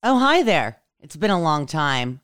Oh, hi there. It's been a long time.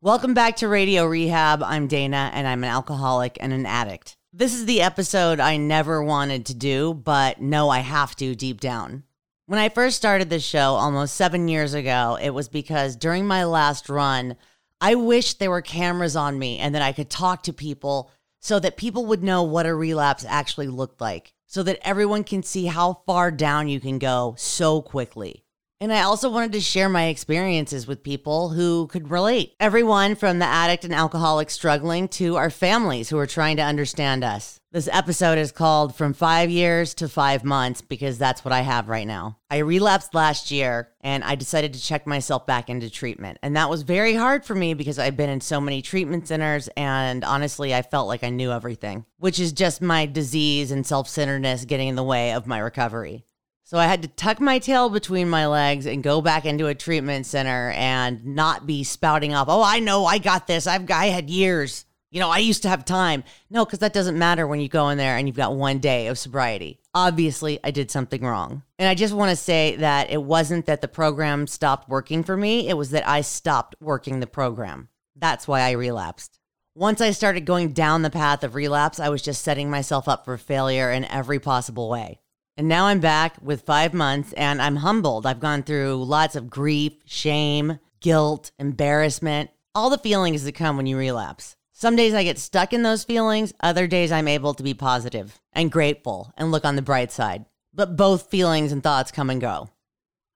Welcome back to Radio Rehab. I'm Dana, and I'm an alcoholic and an addict. This is the episode I never wanted to do, but know I have to deep down. When I first started this show almost seven years ago, it was because during my last run, I wished there were cameras on me and that I could talk to people so that people would know what a relapse actually looked like, so that everyone can see how far down you can go so quickly. And I also wanted to share my experiences with people who could relate. Everyone from the addict and alcoholic struggling to our families who are trying to understand us. This episode is called From Five Years to Five Months because that's what I have right now. I relapsed last year and I decided to check myself back into treatment. And that was very hard for me because I've been in so many treatment centers and honestly, I felt like I knew everything, which is just my disease and self centeredness getting in the way of my recovery. So I had to tuck my tail between my legs and go back into a treatment center and not be spouting off, "Oh, I know, I got this. I've I had years. You know, I used to have time." No, cuz that doesn't matter when you go in there and you've got one day of sobriety. Obviously, I did something wrong. And I just want to say that it wasn't that the program stopped working for me, it was that I stopped working the program. That's why I relapsed. Once I started going down the path of relapse, I was just setting myself up for failure in every possible way. And now I'm back with five months and I'm humbled. I've gone through lots of grief, shame, guilt, embarrassment, all the feelings that come when you relapse. Some days I get stuck in those feelings, other days I'm able to be positive and grateful and look on the bright side. But both feelings and thoughts come and go.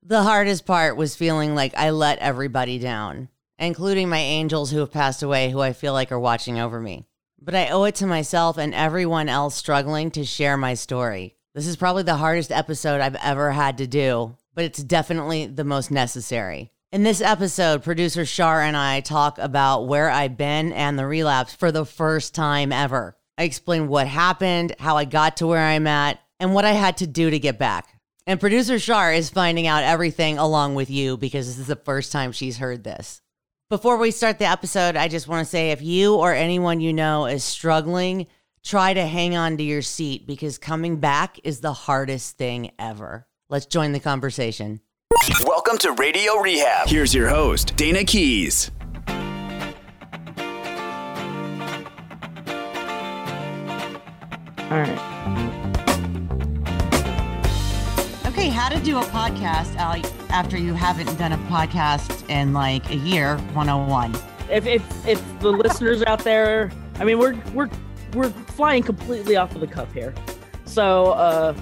The hardest part was feeling like I let everybody down, including my angels who have passed away, who I feel like are watching over me. But I owe it to myself and everyone else struggling to share my story. This is probably the hardest episode I've ever had to do, but it's definitely the most necessary. In this episode, producer Shar and I talk about where I've been and the relapse for the first time ever. I explain what happened, how I got to where I'm at, and what I had to do to get back. And producer Shar is finding out everything along with you because this is the first time she's heard this. Before we start the episode, I just want to say if you or anyone you know is struggling, try to hang on to your seat because coming back is the hardest thing ever. Let's join the conversation. Welcome to Radio Rehab. Here's your host, Dana Keys. All right. Okay, how to do a podcast after you haven't done a podcast in like a year 101. If, if, if the listeners out there, I mean, we're, we're we're flying completely off of the cuff here. So uh,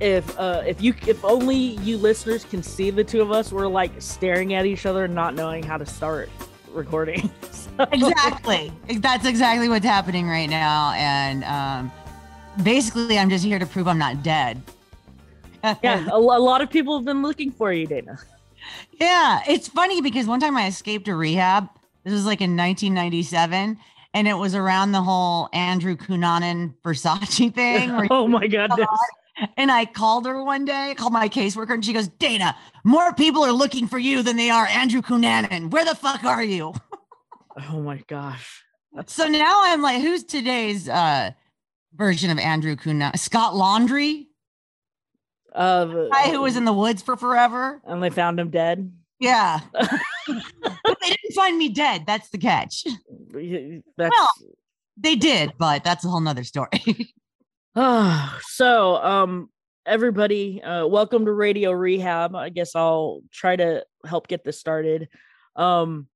if uh, if you if only you listeners can see the two of us, we're like staring at each other, not knowing how to start recording. so. Exactly. That's exactly what's happening right now, and um, basically, I'm just here to prove I'm not dead. yeah, a, a lot of people have been looking for you, Dana. Yeah, it's funny because one time I escaped a rehab. This was like in 1997 and it was around the whole Andrew Cunanan Versace thing. oh my goodness. And I called her one day, called my caseworker, and she goes, Dana, more people are looking for you than they are Andrew Cunanan. Where the fuck are you? oh my gosh. So now I'm like, who's today's uh version of Andrew Cunanan? Scott Laundrie? Uh, the guy who was in the woods for forever. And they found him dead. Yeah. but they didn't find me dead. That's the catch. That's well, they did, but that's a whole nother story. so um everybody, uh welcome to Radio Rehab. I guess I'll try to help get this started. Um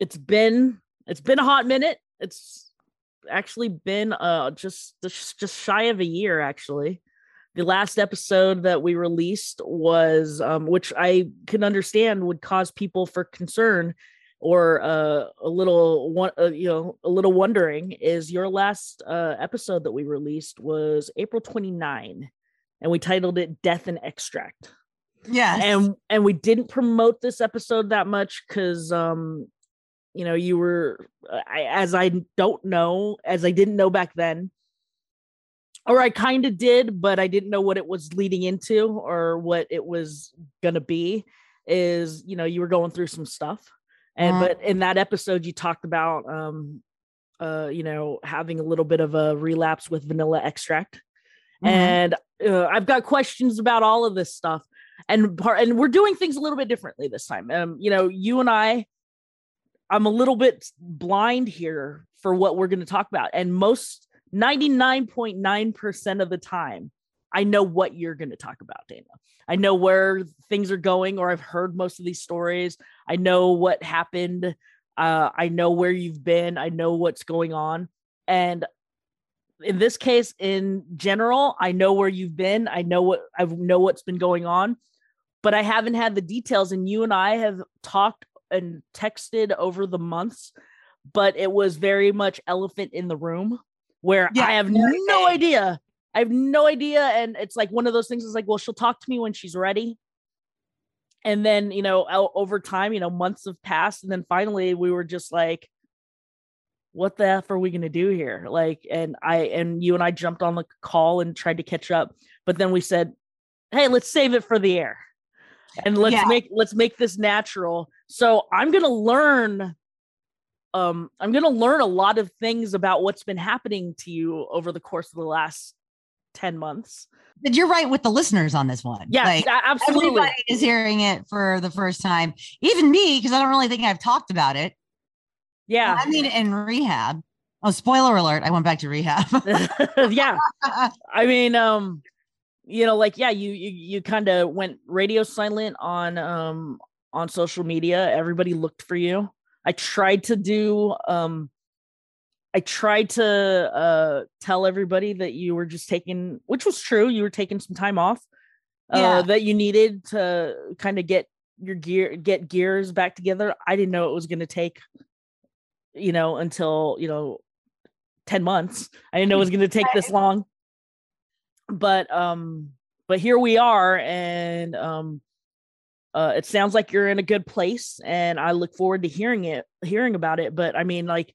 it's been it's been a hot minute. It's actually been uh just just shy of a year actually the last episode that we released was um, which i can understand would cause people for concern or uh, a little one uh, you know a little wondering is your last uh, episode that we released was april 29 and we titled it death and extract. Yeah and and we didn't promote this episode that much because um you know you were uh, I, as i don't know as i didn't know back then or I kind of did, but I didn't know what it was leading into or what it was gonna be. Is you know you were going through some stuff, and uh-huh. but in that episode you talked about um uh you know having a little bit of a relapse with vanilla extract, mm-hmm. and uh, I've got questions about all of this stuff. and part and we're doing things a little bit differently this time. Um, you know, you and I, I'm a little bit blind here for what we're going to talk about, and most 99.9% of the time, I know what you're going to talk about, Dana. I know where things are going, or I've heard most of these stories. I know what happened. Uh, I know where you've been. I know what's going on. And in this case, in general, I know where you've been. I know what I know what's been going on, but I haven't had the details. And you and I have talked and texted over the months, but it was very much elephant in the room where yeah, I have no idea. I have no idea. And it's like one of those things is like, well, she'll talk to me when she's ready. And then, you know, over time, you know, months have passed. And then finally we were just like, what the F are we going to do here? Like, and I, and you and I jumped on the call and tried to catch up. But then we said, hey, let's save it for the air and let's yeah. make, let's make this natural. So I'm going to learn um, I'm going to learn a lot of things about what's been happening to you over the course of the last 10 months. But you're right with the listeners on this one. Yeah, like, absolutely. Everybody is hearing it for the first time, even me, because I don't really think I've talked about it. Yeah. I mean, in rehab. Oh, spoiler alert. I went back to rehab. yeah. I mean, um, you know, like, yeah, you, you, you kind of went radio silent on, um, on social media. Everybody looked for you. I tried to do um I tried to uh tell everybody that you were just taking which was true, you were taking some time off uh yeah. that you needed to kind of get your gear get gears back together. I didn't know it was going to take you know until, you know 10 months. I didn't know it was going to take this long. But um but here we are and um uh, it sounds like you're in a good place and i look forward to hearing it hearing about it but i mean like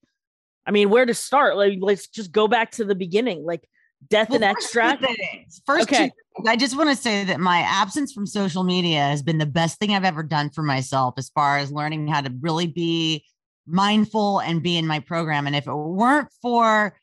i mean where to start? Like let's just go back to the beginning like death well, and extract. first okay. I just want to say that my absence from social media has been the best thing i've ever done for myself as far as learning how to really be mindful and be in my program and if it weren't for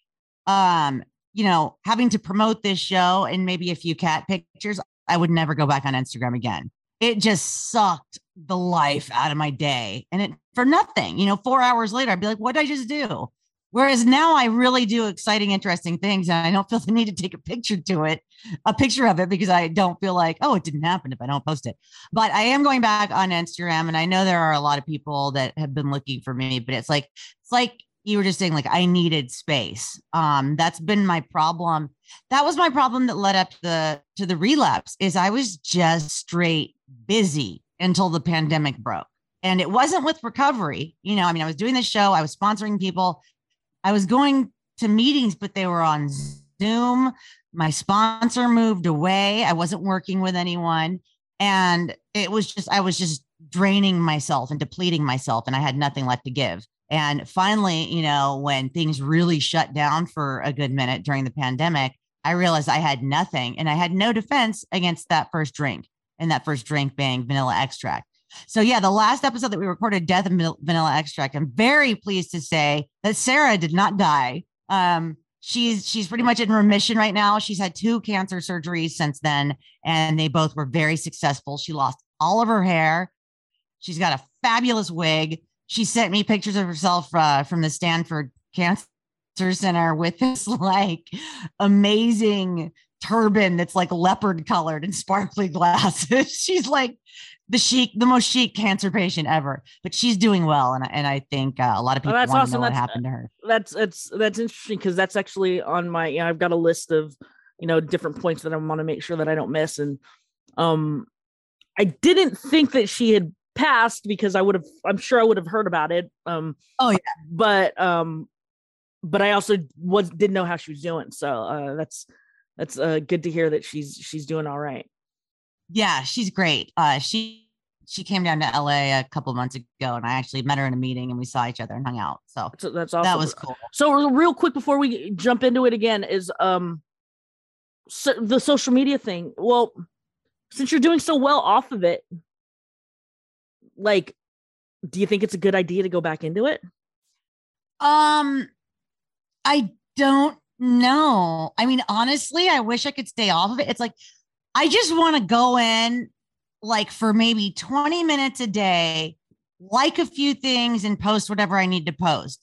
um you know having to promote this show and maybe a few cat pictures i would never go back on instagram again it just sucked the life out of my day and it for nothing you know four hours later i'd be like what did i just do whereas now i really do exciting interesting things and i don't feel the need to take a picture to it a picture of it because i don't feel like oh it didn't happen if i don't post it but i am going back on instagram and i know there are a lot of people that have been looking for me but it's like it's like you were just saying like I needed space. Um, that's been my problem. That was my problem that led up to the to the relapse is I was just straight busy until the pandemic broke. And it wasn't with recovery. You know, I mean, I was doing this show, I was sponsoring people, I was going to meetings, but they were on Zoom. My sponsor moved away. I wasn't working with anyone. And it was just, I was just draining myself and depleting myself, and I had nothing left to give. And finally, you know, when things really shut down for a good minute during the pandemic, I realized I had nothing and I had no defense against that first drink and that first drink being vanilla extract. So, yeah, the last episode that we recorded, Death and Vanilla Extract, I'm very pleased to say that Sarah did not die. Um, she's she's pretty much in remission right now. She's had two cancer surgeries since then, and they both were very successful. She lost all of her hair. She's got a fabulous wig she sent me pictures of herself uh, from the Stanford Cancer Center with this like amazing turban that's like leopard colored and sparkly glasses. she's like the chic, the most chic cancer patient ever, but she's doing well. And, and I think uh, a lot of people oh, want awesome. to know that's, what happened to her. That's, that's, that's interesting. Cause that's actually on my, you know, I've got a list of, you know, different points that I want to make sure that I don't miss. And, um, I didn't think that she had passed because I would have I'm sure I would have heard about it. Um oh yeah. But um but I also was didn't know how she was doing. So uh that's that's uh good to hear that she's she's doing all right. Yeah, she's great. Uh she she came down to LA a couple months ago and I actually met her in a meeting and we saw each other and hung out. So, so that's awesome. That was cool. So real quick before we jump into it again is um so the social media thing. Well, since you're doing so well off of it, like do you think it's a good idea to go back into it? Um I don't know. I mean, honestly, I wish I could stay off of it. It's like I just want to go in like for maybe 20 minutes a day, like a few things and post whatever I need to post.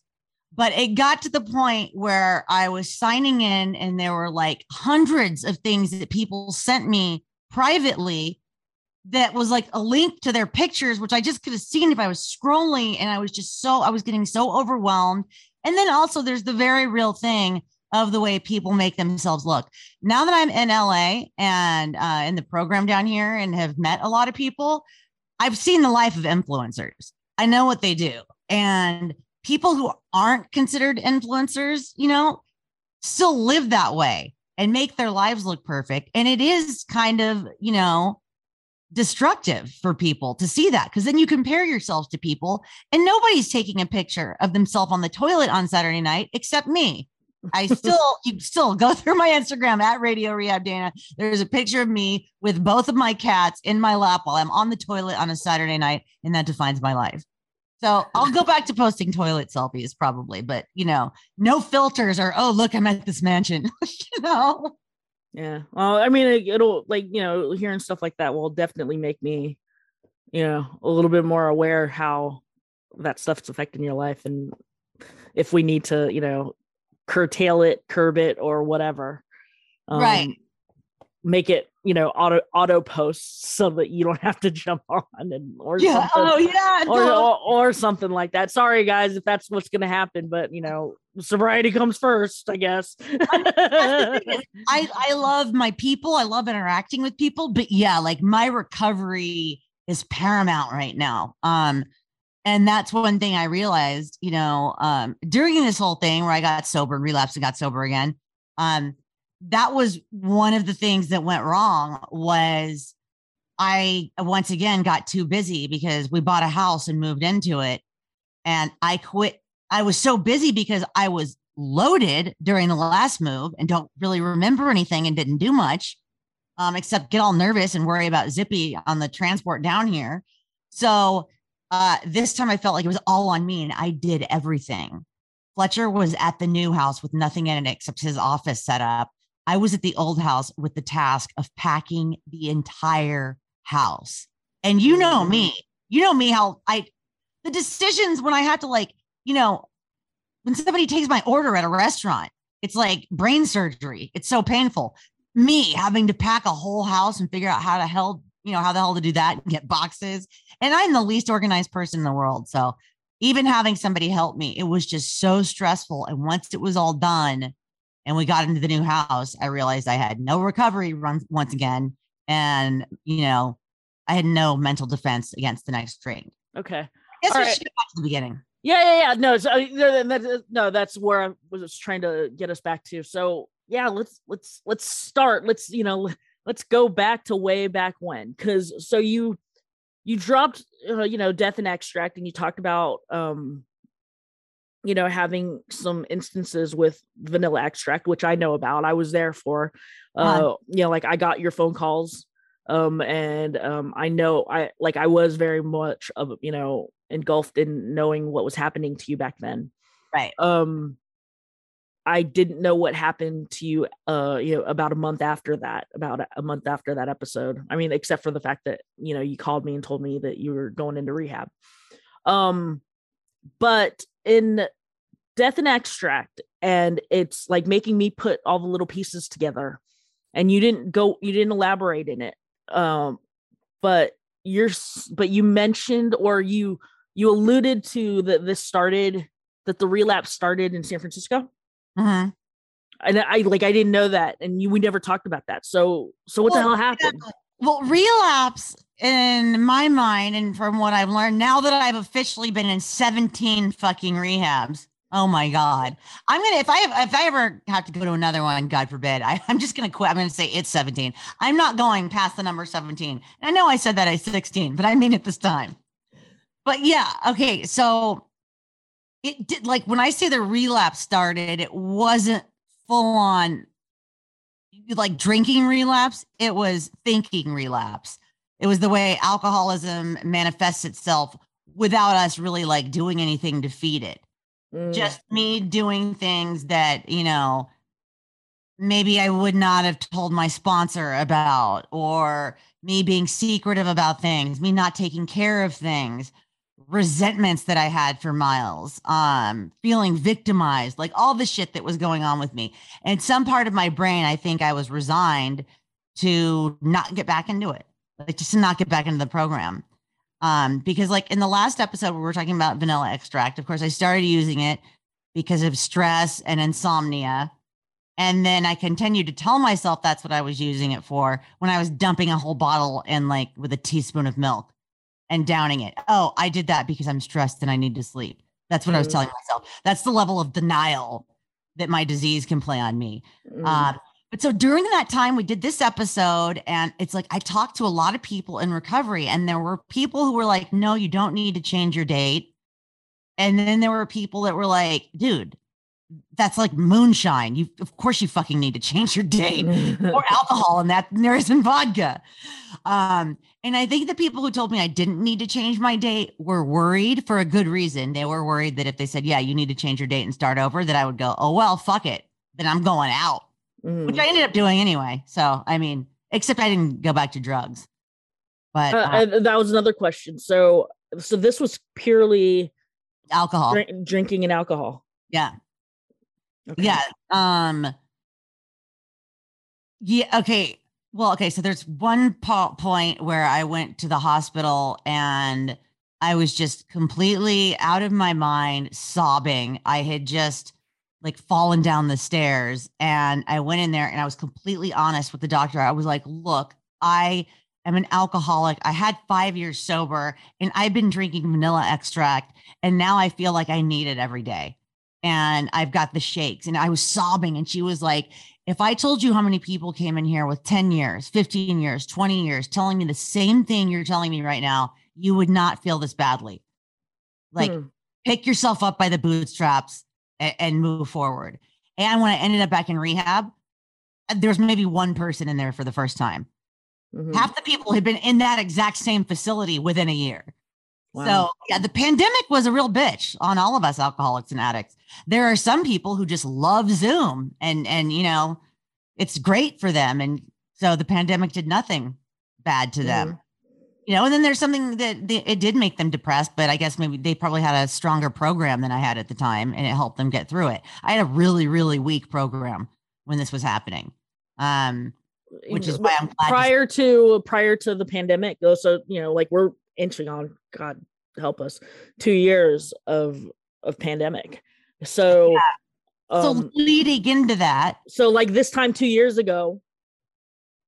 But it got to the point where I was signing in and there were like hundreds of things that people sent me privately that was like a link to their pictures, which I just could have seen if I was scrolling. And I was just so, I was getting so overwhelmed. And then also, there's the very real thing of the way people make themselves look. Now that I'm in LA and uh, in the program down here and have met a lot of people, I've seen the life of influencers. I know what they do. And people who aren't considered influencers, you know, still live that way and make their lives look perfect. And it is kind of, you know, destructive for people to see that because then you compare yourselves to people and nobody's taking a picture of themselves on the toilet on Saturday night except me. I still, you still go through my Instagram at Radio Rehab Dana. There's a picture of me with both of my cats in my lap while I'm on the toilet on a Saturday night, and that defines my life. So I'll go back to posting toilet selfies probably, but you know, no filters or oh look, I'm at this mansion. you know. Yeah. Well, I mean, it, it'll like you know, hearing stuff like that will definitely make me, you know, a little bit more aware how that stuff's affecting your life and if we need to, you know, curtail it, curb it, or whatever. Um, right. Make it, you know, auto auto posts so that you don't have to jump on and or yeah, oh yeah, or, or, or something like that. Sorry guys, if that's what's gonna happen, but you know, sobriety comes first, I guess. I I love my people. I love interacting with people, but yeah, like my recovery is paramount right now. Um, and that's one thing I realized, you know, um, during this whole thing where I got sober, and relapsed, and got sober again. Um, that was one of the things that went wrong. Was I once again got too busy because we bought a house and moved into it, and I quit. I was so busy because I was loaded during the last move and don't really remember anything and didn't do much, um, except get all nervous and worry about Zippy on the transport down here. So uh, this time I felt like it was all on me and I did everything. Fletcher was at the new house with nothing in it except his office set up. I was at the old house with the task of packing the entire house. And you know mm-hmm. me, you know me how I, the decisions when I have to like, you know, when somebody takes my order at a restaurant, it's like brain surgery. It's so painful. Me having to pack a whole house and figure out how to hell, you know, how the hell to do that and get boxes and I'm the least organized person in the world. So even having somebody help me, it was just so stressful. And once it was all done and we got into the new house, I realized I had no recovery run once again. And, you know, I had no mental defense against the next drink. Okay. All we right. to the beginning. Yeah, yeah, yeah. No, so, uh, no, that's where I was trying to get us back to. So yeah, let's let's let's start. Let's you know let's go back to way back when because so you you dropped uh, you know death and extract and you talked about um you know having some instances with vanilla extract which i know about. I was there for uh you know like i got your phone calls um and um i know i like i was very much of you know engulfed in knowing what was happening to you back then. Right. Um I didn't know what happened to you uh you know about a month after that about a month after that episode. I mean except for the fact that you know you called me and told me that you were going into rehab. Um but in Death and Extract and it's like making me put all the little pieces together and you didn't go you didn't elaborate in it. Um but you're but you mentioned or you you alluded to that this started that the relapse started in San Francisco. Mm-hmm. And I like I didn't know that, and you, we never talked about that. So so what well, the hell happened? Well, relapse in my mind, and from what I've learned now that I've officially been in 17 fucking rehabs. Oh my god! I'm gonna if I have, if I ever have to go to another one, God forbid, I, I'm just gonna quit. I'm gonna say it's 17. I'm not going past the number 17. I know I said that I 16, but I mean it this time. But yeah, okay. So it did like when I say the relapse started, it wasn't full on like drinking relapse, it was thinking relapse. It was the way alcoholism manifests itself without us really like doing anything to feed it. Mm. Just me doing things that, you know, maybe I would not have told my sponsor about or me being secretive about things, me not taking care of things, resentments that I had for Miles, um, feeling victimized, like all the shit that was going on with me. And some part of my brain, I think I was resigned to not get back into it, like just to not get back into the program. Um, because like in the last episode we were talking about vanilla extract, of course, I started using it because of stress and insomnia. And then I continued to tell myself that's what I was using it for when I was dumping a whole bottle in like with a teaspoon of milk and downing it. Oh, I did that because I'm stressed and I need to sleep. That's what mm. I was telling myself. That's the level of denial that my disease can play on me. Mm. Um, but so during that time, we did this episode, and it's like I talked to a lot of people in recovery, and there were people who were like, no, you don't need to change your date. And then there were people that were like, dude, that's like moonshine. You, of course, you fucking need to change your date or alcohol, and that there isn't vodka. Um, and I think the people who told me I didn't need to change my date were worried for a good reason. They were worried that if they said, yeah, you need to change your date and start over, that I would go, oh, well, fuck it. Then I'm going out mm. which I ended up doing anyway. So, I mean, except I didn't go back to drugs. But uh, uh, that was another question. So, so this was purely alcohol, drink, drinking and alcohol. Yeah. Okay. Yeah. Um. Yeah. Okay. Well, okay. So there's one po- point where I went to the hospital and I was just completely out of my mind, sobbing. I had just like fallen down the stairs. And I went in there and I was completely honest with the doctor. I was like, look, I am an alcoholic. I had five years sober and I've been drinking vanilla extract. And now I feel like I need it every day. And I've got the shakes. And I was sobbing. And she was like, if I told you how many people came in here with 10 years, 15 years, 20 years telling me the same thing you're telling me right now, you would not feel this badly. Like, hmm. pick yourself up by the bootstraps and, and move forward. And when I ended up back in rehab, uh, there's maybe one person in there for the first time. Mm-hmm. Half the people had been in that exact same facility within a year. Wow. So yeah, the pandemic was a real bitch on all of us alcoholics and addicts. There are some people who just love Zoom and and you know, it's great for them. And so the pandemic did nothing bad to mm-hmm. them you know and then there's something that they, it did make them depressed but i guess maybe they probably had a stronger program than i had at the time and it helped them get through it i had a really really weak program when this was happening um which is why i'm glad prior to, to prior to the pandemic though so you know like we're inching on god help us two years of of pandemic so yeah. so um, leading into that so like this time two years ago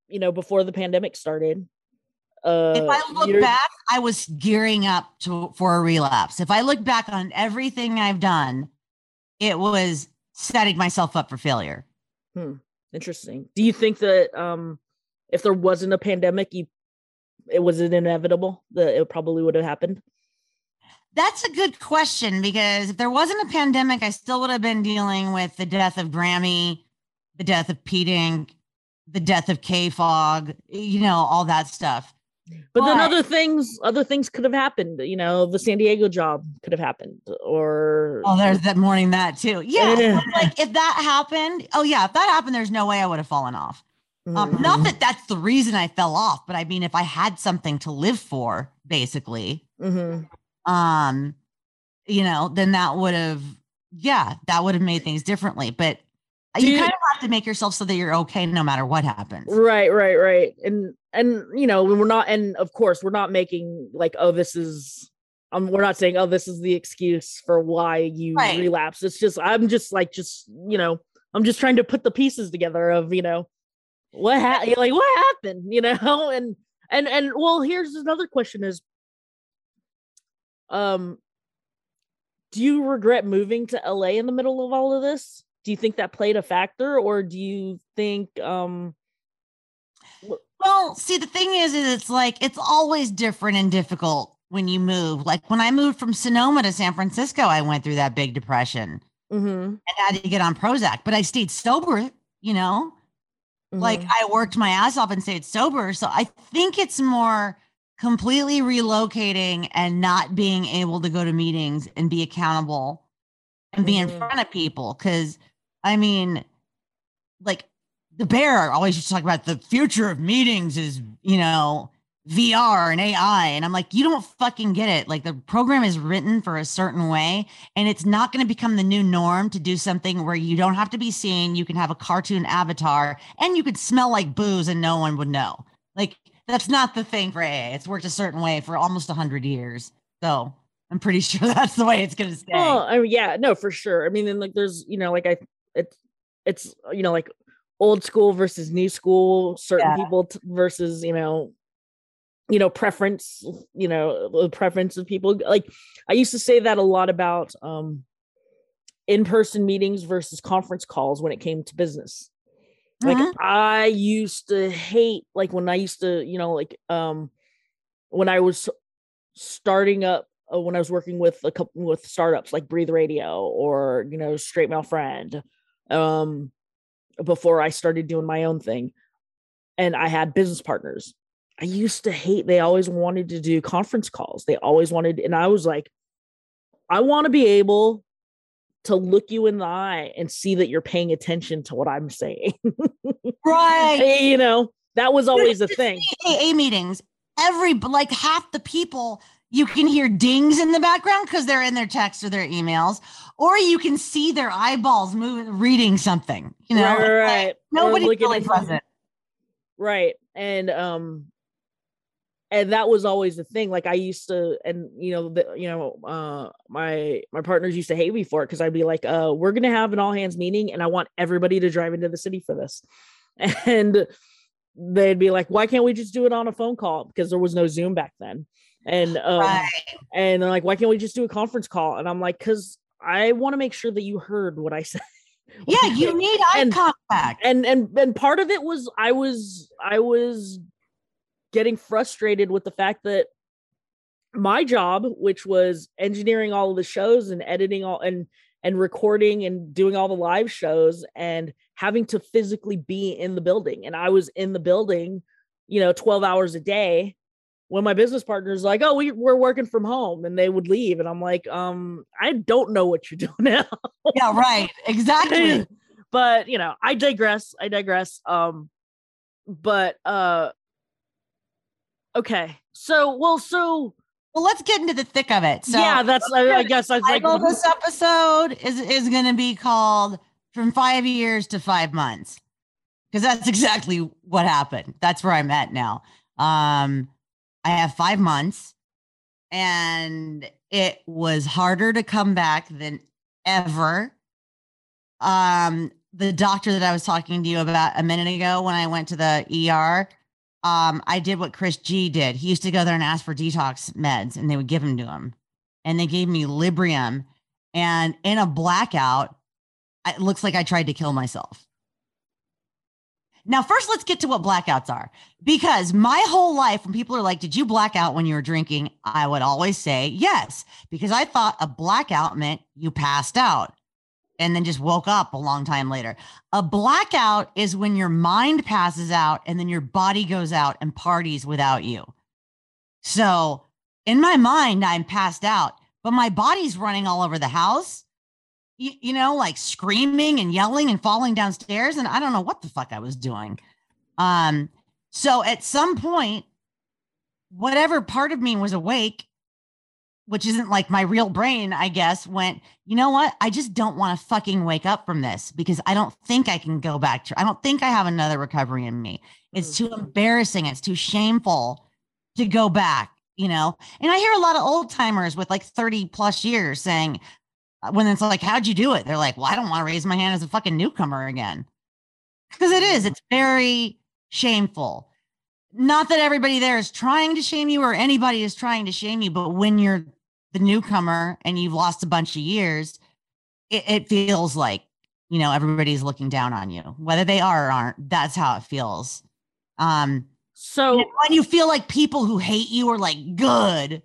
you know before the pandemic started uh, if I look back, I was gearing up to for a relapse. If I look back on everything I've done, it was setting myself up for failure. Hmm. Interesting. Do you think that um, if there wasn't a pandemic, you it was it inevitable that it probably would have happened? That's a good question because if there wasn't a pandemic, I still would have been dealing with the death of Grammy, the death of Pete the death of KFOG, you know, all that stuff. But then other things, other things could have happened. You know, the San Diego job could have happened, or oh, there's that morning that too. Yeah, like if that happened, oh yeah, if that happened, there's no way I would have fallen off. Um, not mm-hmm. that that's the reason I fell off, but I mean, if I had something to live for, basically, mm-hmm. um, you know, then that would have, yeah, that would have made things differently. But you, you kind of have to make yourself so that you're okay no matter what happens. Right, right, right. And and you know, we're not and of course we're not making like, oh, this is um we're not saying, oh, this is the excuse for why you right. relapse. It's just I'm just like just, you know, I'm just trying to put the pieces together of, you know, what ha- like what happened, you know? And and and well, here's another question is um do you regret moving to LA in the middle of all of this? do you think that played a factor or do you think um well see the thing is, is it's like it's always different and difficult when you move like when i moved from sonoma to san francisco i went through that big depression mm-hmm. and had to get on prozac but i stayed sober you know mm-hmm. like i worked my ass off and stayed sober so i think it's more completely relocating and not being able to go to meetings and be accountable and be mm-hmm. in front of people because I mean, like the bear always used to talk about the future of meetings is, you know, VR and AI. And I'm like, you don't fucking get it. Like the program is written for a certain way, and it's not going to become the new norm to do something where you don't have to be seen. You can have a cartoon avatar and you could smell like booze and no one would know. Like that's not the thing for AA. It's worked a certain way for almost 100 years. So I'm pretty sure that's the way it's going to stay. Oh, I mean, yeah, no, for sure. I mean, then like there's, you know, like I, it's, it's, you know, like old school versus new school, certain Yeah. people t- versus, you know, you know, preference, you know, the preference of people. Like I used to say that a lot about um in-person meetings versus conference calls when it came to business. Like Mhm. I used to hate like when I used to, you know, like um when I was starting up uh, when I was working with a couple with startups like Breathe Radio or you know Straight male Friend, um, before I started doing my own thing, and I had business partners. I used to hate. They always wanted to do conference calls. They always wanted, and I was like, I want to be able to look you in the eye and see that you're paying attention to what I'm saying. right. you know, that was always the thing. AA meetings, every like half the people you can hear dings in the background because they're in their texts or their emails, or you can see their eyeballs moving, reading something. You know, right, right, Like, nobody's really present. right and um and that was always the thing like i used to and you know the you know uh my my partners used to hate me for it because i'd be like uh we're gonna have an all hands meeting and i want everybody to drive into the city for this. And they'd be like why can't we just do it on a phone call? Because there was no zoom back then. And um right. and they're like why can't we just do a conference call? And i'm like because i want to make sure that you heard what i said. Yeah, you need eye And- contact. and and and part of it was i was i was getting frustrated with the fact that my job which was engineering all of the shows and editing all and and recording and doing all the live shows and having to physically be in the building. And i was in the building you know 12 hours a day when my business partner's like oh we, we're working from home and they would leave. And i'm like um i don't know what you're doing now. Yeah, right. Exactly. but you know i digress. I digress. Um but uh okay so well so Well, let's get into the thick of it. So, yeah that's I, I guess i was like this episode is is going to be called "From Five Years to Five Months," because that's exactly what happened. That's where I'm at now. Um, I have five months, and it was harder to come back than ever. Um, the doctor that I was talking to you about a minute ago when I went to the ER, um, I did what Chris G did. He used to go there and ask for detox meds, and they would give them to him. And they gave me Librium, and in a blackout, it looks like I tried to kill myself. Now, first, let's get to what blackouts are. Because my whole life, when people are like, Did you black out when you were drinking? I would always say yes, because I thought a blackout meant you passed out and then just woke up a long time later. A blackout is when your mind passes out and then your body goes out and parties without you. So in my mind, I'm passed out, but my body's running all over the house, you, you know, like screaming and yelling and falling downstairs. And I don't know what the fuck I was doing. Um, so at some point, whatever part of me was awake, which isn't like my real brain, I guess, went, you know what? I just don't want to fucking wake up from this because I don't think I can go back to, I don't think I have another recovery in me. It's too embarrassing. It's too shameful to go back, you know? And I hear a lot of old timers with like 30 plus years saying, uh, when it's like, how'd you do it? They're like, well, I don't want to raise my hand as a fucking newcomer again. Because it is, it's very shameful. Not that everybody there is trying to shame you or anybody is trying to shame you, but when you're the newcomer and you've lost a bunch of years, it, it feels like, you know, everybody's looking down on you, whether they are or aren't. That's how it feels. Um, so when you feel like people who hate you are like good.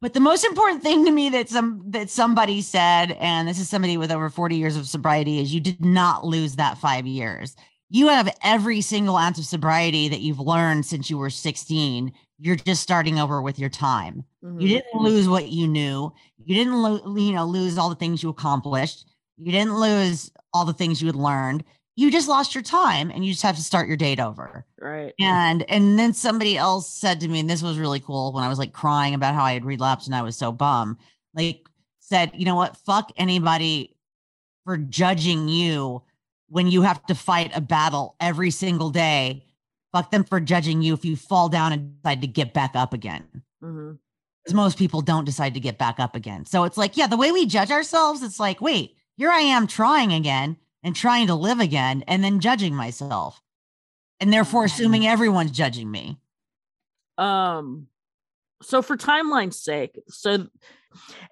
But the most important thing to me that some that somebody said, and this is somebody with over 40 years of sobriety, is you did not lose that five years. You have every single ounce of sobriety that you've learned since you were 16. You're just starting over with your time. Mhm. You didn't lose what you knew. You didn't, lo- you know, lose all the things you accomplished. You didn't lose all the things you had learned. you just lost your time and you just have to start your date over. Right. And and then somebody else said to me, and this was really cool when I was like crying about how I had relapsed and I was so bummed, like said, you know what, fuck anybody for judging you when you have to fight a battle every single day. Fuck them for judging you if you fall down and decide to get back up again. hmm Because most people don't decide to get back up again. So it's like, yeah, the way we judge ourselves, it's like, wait, here I am trying again and trying to live again and then judging myself. And therefore assuming everyone's judging me. Um, so for timeline's sake, so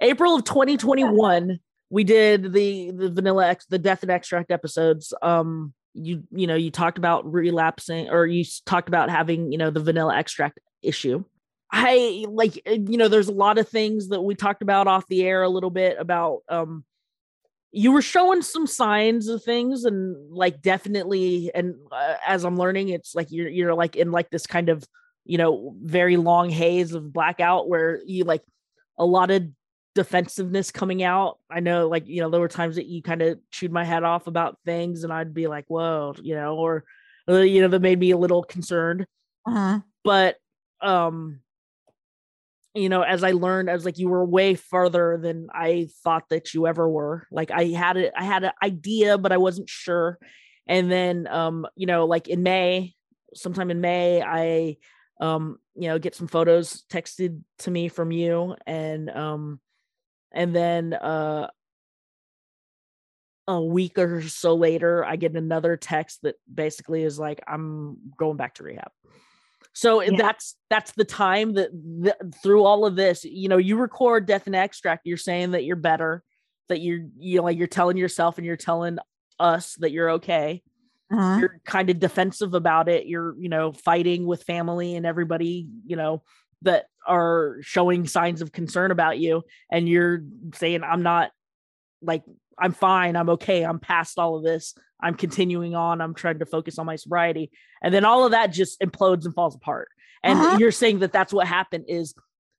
April of 2021, we did the the vanilla X, the death and extract episodes. Um, you you know you talked about relapsing, or you talked about having you know the vanilla extract issue. I like uh, you know there's a lot of things that we talked about off the air a little bit about um you were showing some signs of things and like definitely and uh, as i'm learning it's like you're you're like in like this kind of you know very long haze of blackout where you like a lot of defensiveness coming out i know like you know there were times that you kind of chewed my head off about things and i'd be like whoa you know or uh, you know that made me a little concerned Uh-huh. but um you know as i learned i was like you were way further than i thought that you ever were. Like i had it i had an idea but i wasn't sure. And then um you know like in may sometime in may i um you know get some photos texted to me from you and um and then uh a week or so later i get another text that basically is like i'm going back to rehab so Yeah. that's that's the time that, that through all of this you know you record death and extract you're saying that you're better that you're you know like you're telling yourself and you're telling us that you're okay. Uh-huh. you're kind of defensive about it. You're you know fighting with family and everybody you know that are showing signs of concern about you and you're saying i'm not like i'm fine. I'm okay. I'm past all of this i'm continuing on i'm trying to focus on my sobriety and then all of that just implodes and falls apart and Uh-huh. you're saying that that's what happened is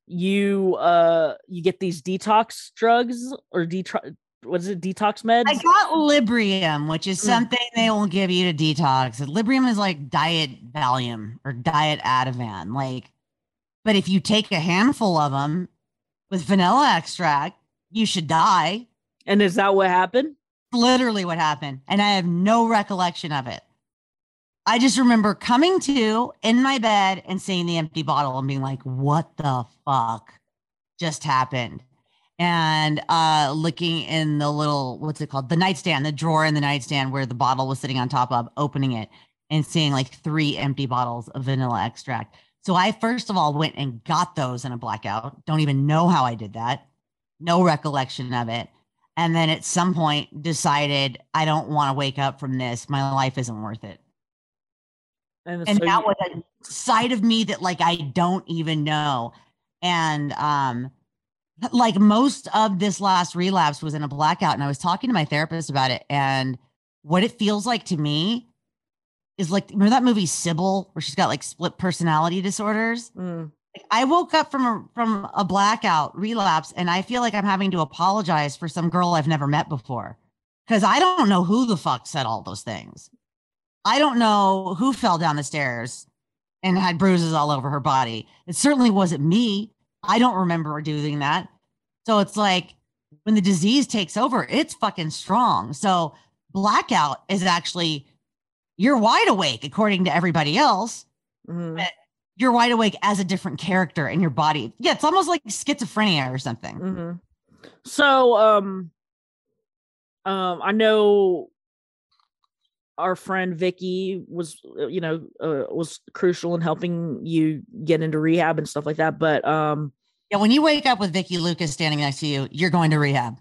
you uh you get these detox drugs or detox what is it detox meds I got Librium, which is Mm. something they will give you to detox. Librium is like diet Valium or diet Ativan. Like, but if you take a handful of them with vanilla extract, you should die. and is that what happened Literally what happened. And I have no recollection of it. I just remember coming to in my bed and seeing the empty bottle and being like, what the fuck just happened? And uh looking in the little, what's it called? The nightstand, the drawer in the nightstand where the bottle was sitting on top of, opening it and seeing like three empty bottles of vanilla extract. So I first of all went and got those in a blackout. Don't even know how I did that. No recollection of it. And then at some point decided I don't want to wake up from this. My life isn't worth it. and, And so that you- was a side of me that like I don't even know. And um like most of this last relapse was in a blackout. And I was talking to my therapist about it. And what it feels like to me is like remember that movie Sybil, where she's got like split personality disorders? Mm, I woke up from a from a blackout relapse and I feel like I'm having to apologize for some girl I've never met before. Cause I don't know who the fuck said all those things. I don't know who fell down the stairs and had bruises all over her body. It certainly wasn't me. I don't remember doing that. So it's like when the disease takes over, it's fucking strong. So blackout is actually you're wide awake according to everybody else mhm, you're wide awake as a different character in your body. Yeah, it's almost like schizophrenia or something. mhm. So um um I know our friend Vicky was uh, you know uh, was crucial in helping you get into rehab and stuff like that but um Yeah, when you wake up with Vicky Lucas standing next to you, you're going to rehab.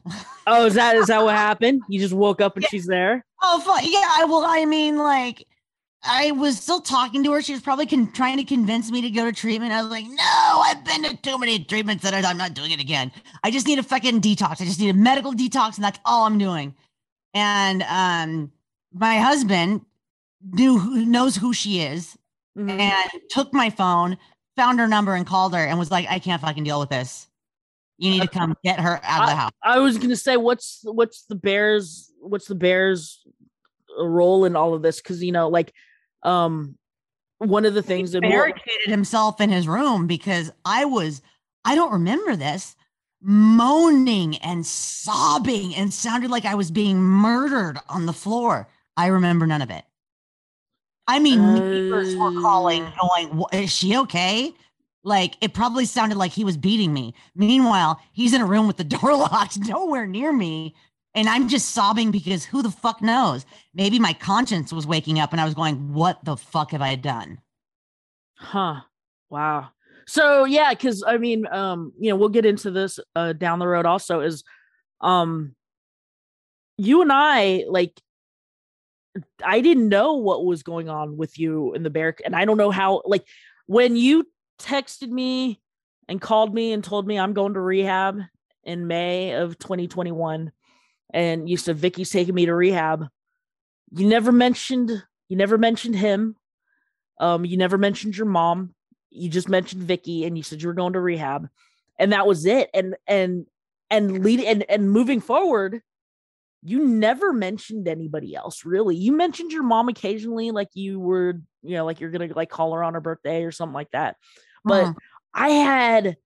oh is that is that what happened you just woke up and she's there oh, yeah. I Well, I mean, like, I was still talking to her. She was probably con- trying to convince me to go to treatment. I was like, no, I've been to too many treatments that I'm not doing it again. I just need a fucking detox. I just need a medical detox, and that's all I'm doing. And um, my husband knew who knows who she is Mhm. and took my phone, found her number, and called her and was like, I can't fucking deal with this. You need to come get her out of the house. I was gonna say what's what's the bears what's the bears role in all of this because you know, like, um, one of the things that barricaded himself in his room because I was, I don't remember this, moaning and sobbing and sounded like I was being murdered on the floor. I remember none of it. I mean, uh, neighbors were calling, going, "Is she okay?" Like it probably sounded like he was beating me. Meanwhile, he's in a room with the door locked, nowhere near me. And I'm just sobbing because who the fuck knows? Maybe my conscience was waking up and I was going, what the fuck have I done? Huh. Wow. So yeah, because I mean, um, you know, we'll get into this uh down the road also is um you and I like I didn't know what was going on with you in the bear and I don't know how like when you texted me and called me and told me I'm going to rehab in May of 2021 and you said Vicky's taking me to rehab. You never mentioned you never mentioned him. Um you never mentioned your mom. You just mentioned Vicky and you said you were going to rehab and that was it. And and and lead and and moving forward you never mentioned anybody else really. You mentioned your mom occasionally like you were, you know, like you're going to like call her on her birthday or something like that but uh-huh. I had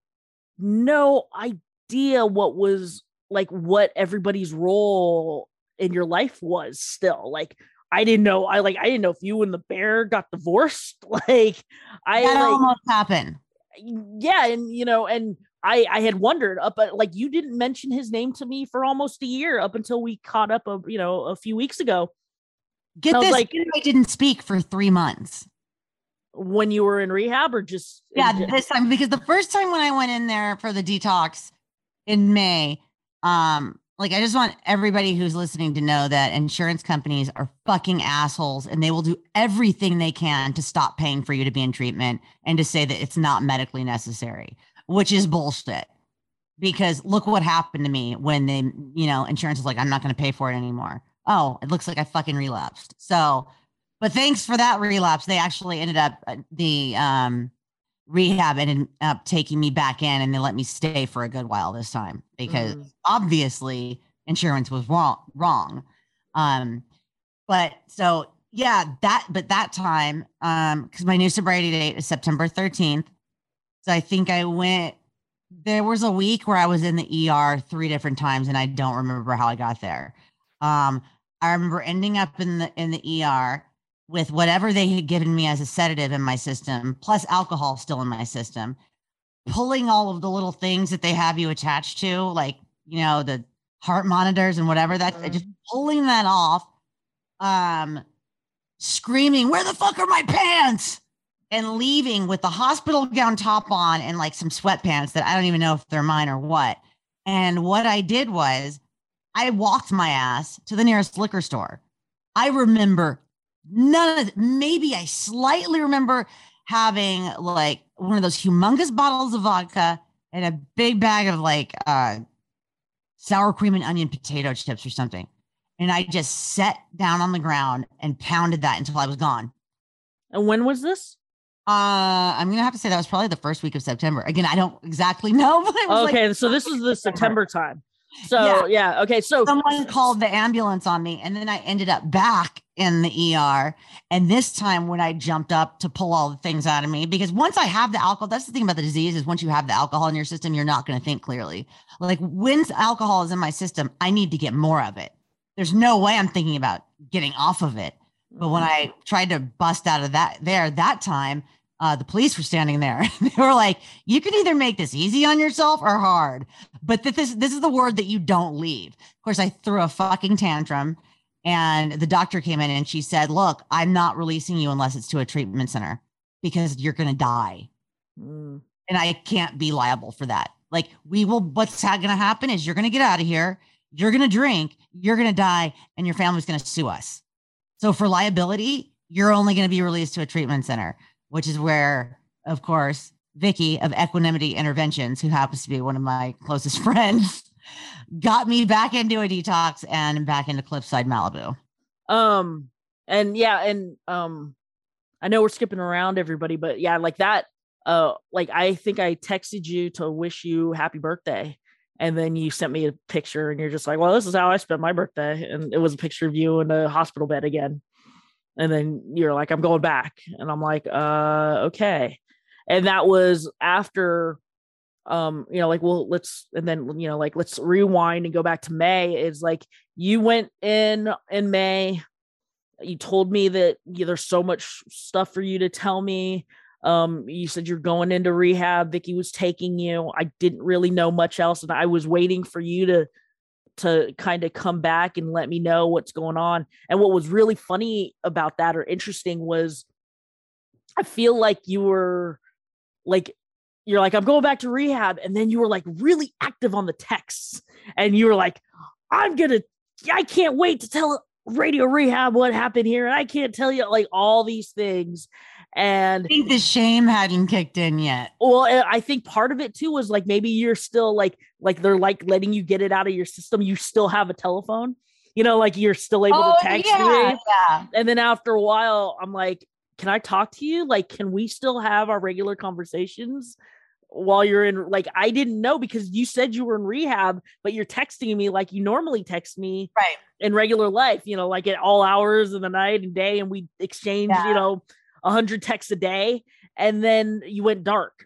no idea what was like what everybody's role in your life was still like I didn't know I like I didn't know if you and the bear got divorced like I that like, almost happened. Yeah and you know and I I had wondered up but like you didn't mention his name to me for almost a year up until we caught up a you know a few weeks ago. Get this like I didn't speak for 3 months. When you were in rehab or just yeah this time because the first time when i went in there for the detox in may um like i just want everybody who's listening to know that insurance companies are fucking assholes and they will do everything they can to stop paying for you to be in treatment and to say that it's not medically necessary which is bullshit. Because look what happened to me when they you know insurance is like i'm not going to pay for it anymore. Oh it looks like i fucking relapsed. So but thanks for that relapse. They actually ended up uh, the um, rehab ended up taking me back in, and they let me stay for a good while this time because mm. obviously insurance was wrong. Wrong. Um, but so yeah, that but that time, um, because my new sobriety date is September 13th. So I think I went there was a week where I was in the ER three different times and I don't remember how I got there. Um, I remember ending up in the in the ER with whatever they had given me as a sedative in my system, plus alcohol still in my system, pulling all of the little things that they have you attached to, like, you know, the heart monitors and whatever that mm-hmm. just pulling that off, um, screaming, Where the fuck are my pants? And leaving with the hospital gown top on and like some sweatpants that I don't even know if they're mine or what. And what I did was I walked my ass to the nearest liquor store. I remember none of it. Maybe I slightly remember having like one of those humongous bottles of vodka and a big bag of like uh, sour cream and onion potato chips or something. And I just sat down on the ground and pounded that until I was gone. And when was this? Uh, I'm gonna have to say that was probably the first week of September. Again, I don't exactly know, but okay. Like, so this is the September time. So yeah. yeah. okay. So someone called the ambulance on me, and then I ended up back in the ER. And this time, when I jumped up to pull all the things out of me, because once I have the alcohol, that's the thing about the disease is once you have the alcohol in your system, you're not going to think clearly. Like when alcohol is in my system, I need to get more of it. There's no way I'm thinking about getting off of it. But when I tried to bust out of that there that time, uh, the police were standing there. they were like, "You can either make this easy on yourself or hard, but this this is the word that you don't leave." Of course, I threw a fucking tantrum, and the doctor came in and she said, "Look, I'm not releasing you unless it's to a treatment center because you're going to die, mm. and I can't be liable for that. Like, we will. What's going to happen is you're going to get out of here, you're going to drink, you're going to die, and your family's going to sue us. So for liability, you're only going to be released to a treatment center." which is where, of course, Vicky of Equanimity Interventions, who happens to be one of my closest friends, got me back into a detox and back into Cliffside Malibu. Um, and yeah, and um, I know we're skipping around everybody, but yeah, like that. Uh, like I think I texted you to wish you happy birthday, and then you sent me a picture and you're just like well this is how i spent my birthday and it was a picture of you in a hospital bed again and then you're like i'm going back and i'm like uh okay and that was after um you know like well let's and then you know like let's rewind and go back to may is like you went in in may you told me that yeah, there's so much stuff for you to tell me. Um you said you're going into rehab vicky was taking you. I didn't really know much else and i was waiting for you to to kind of come back and let me know what's going on. And what was really funny about that or interesting was i feel like you were like you're like i'm going back to rehab and then you were like really active on the texts and you were like i'm gonna i can't wait to tell radio rehab what happened here and i can't tell you like all these things and I think the shame hadn't kicked in yet. well i think part of it too was like maybe you're still like like they're like letting you get it out of your system you still have a telephone you know like you're still able Oh, to text yeah, me yeah. and then after a while i'm like can i talk to you like can we still have our regular conversations while you're in like i didn't know because you said you were in rehab but you're texting me like you normally text me Right. in regular life you know like at all hours of the night and day and we exchange Yeah. you know 100 texts a day and then you went dark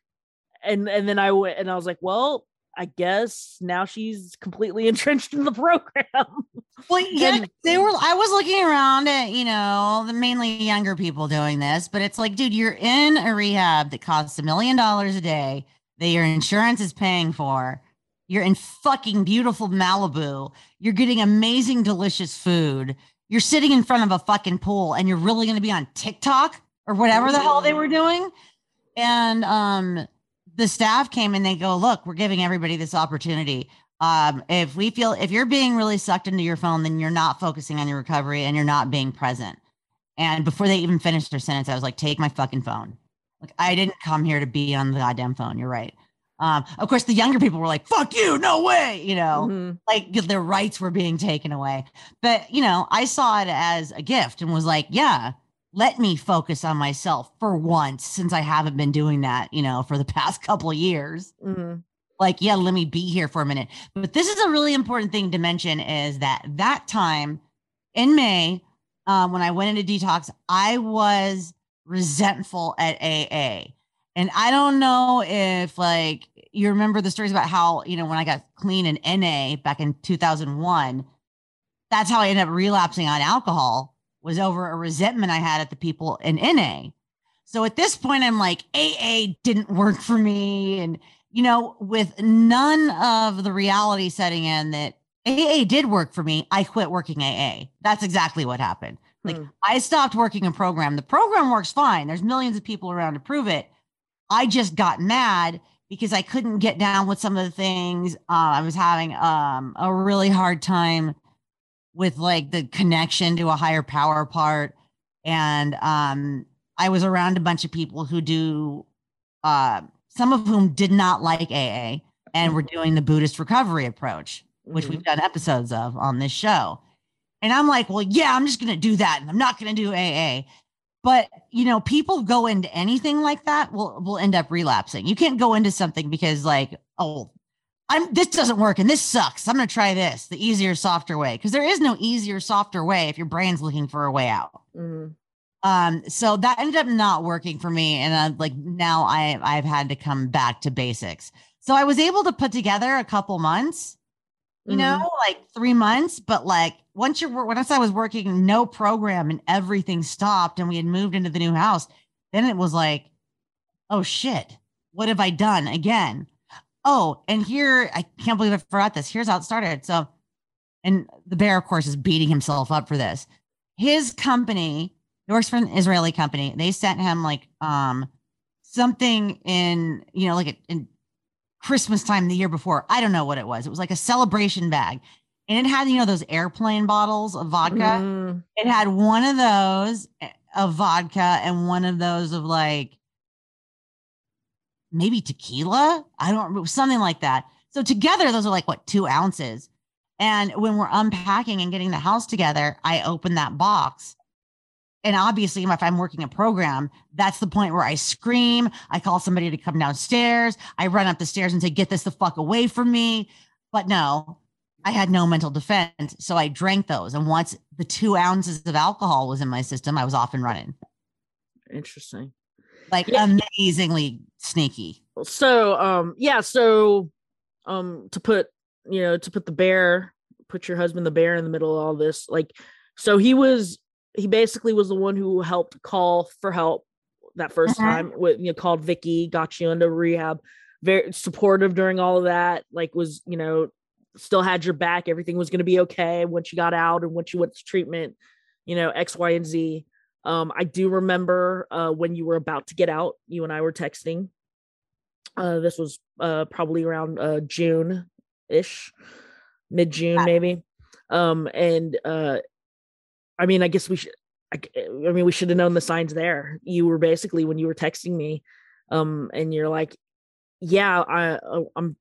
and and then i went and i was like well i guess now she's completely entrenched in the program Well, yeah, And- they were. I was looking around at you know the mainly younger people doing this, but it's like, dude, you're in a rehab that costs a million dollars a day that your insurance is paying for. You're in fucking beautiful Malibu. You're getting amazing, delicious food. You're sitting in front of a fucking pool, and you're really going to be on TikTok or whatever the hell they were doing. And um, the staff came and they go, look, we're giving everybody this opportunity. Um if we feel if you're being really sucked into your phone then you're not focusing on your recovery and you're not being present. And before they even finished their sentence i was like take my fucking phone. Like i didn't come here to be on the goddamn phone. You're right. Um of course the younger people were like fuck you no way you know? Mhm. like their rights were being taken away. But you know i saw it as a gift and was like yeah let me focus on myself for once since i haven't been doing that you know for the past couple of years. Mhm. like yeah let me be here for a minute. But this is a really important thing to mention is that that time in may um, when i went into detox i was resentful at aa and i don't know if like you remember the stories about how you know when i got clean in na back in 2001 that's how i ended up relapsing on alcohol was over a resentment i had at the people in na so at this point i'm like aa didn't work for me and you know, with none of the reality setting in that AA did work for me, I quit working AA. That's exactly what happened. Like Hmm. I stopped working a program. The program works fine. There's millions of people around to prove it. I just got mad because I couldn't get down with some of the things. Uh, I was having um, a really hard time with like the connection to a higher power part. And um, I was around a bunch of people who do uh, some of whom did not like AA and were doing the Buddhist recovery approach, which Mhm. we've done episodes of on this show. And I'm like, well, yeah, I'm just going to do that. And I'm not going to do AA. But, you know, people go into anything like that will will end up relapsing. You can't go into something because like, oh, I'm this doesn't work and this sucks. I'm going to try this, the easier, softer way. Because there is no easier, softer way if your brain's looking for a way out. Mhm. Um, so that ended up not working for me. And I'm like, now I I've had to come back to basics. So I was able to put together a couple months, you Mhm. know, like three months, but like once you're once I was working no program and everything stopped and we had moved into the new house, then it was like, oh shit, what have I done again? Oh, and here I can't believe I forgot this. Here's how it started. So, and the bear, of course, is beating himself up for this. His company, he works for an Israeli company. They sent him like um something in, you know, like a, in Christmas time the year before. I don't know what it was. It was like a celebration bag. And it had, you know, those airplane bottles of vodka. Mhm. It had one of those eh, of vodka and one of those of like maybe tequila. I don't remember something like that. So together, those are like what two ounces. And when we're unpacking and getting the house together, I open that box. And obviously, if I'm working a program, that's the point where I scream. I call somebody to come downstairs. I run up the stairs and say, Get this the fuck away from me. But no, I had no mental defense. So I drank those. And once the two ounces of alcohol was in my system, I was off and running. Interesting. Like yeah. amazingly sneaky. So um yeah, so um to put you know, to put the bear, put your husband the bear in the middle of all this, like so he was he basically was the one who helped call for help that 1st mm-hmm. time with you know called Vicky, got you into rehab, very supportive during all of that, like was, you know, still had your back. Everything was going to be okay once you got out and once you went to treatment, you know, X, Y, and Z. Um, I do remember uh, when you were about to get out, you and I were texting. Uh, this was uh, probably around uh, June ish, mid June, maybe. Um, and uh, I mean, I guess we should, I, I mean, we should have known the signs there. You were basically when you were texting me, um, and you're like, yeah, I, uh, I'm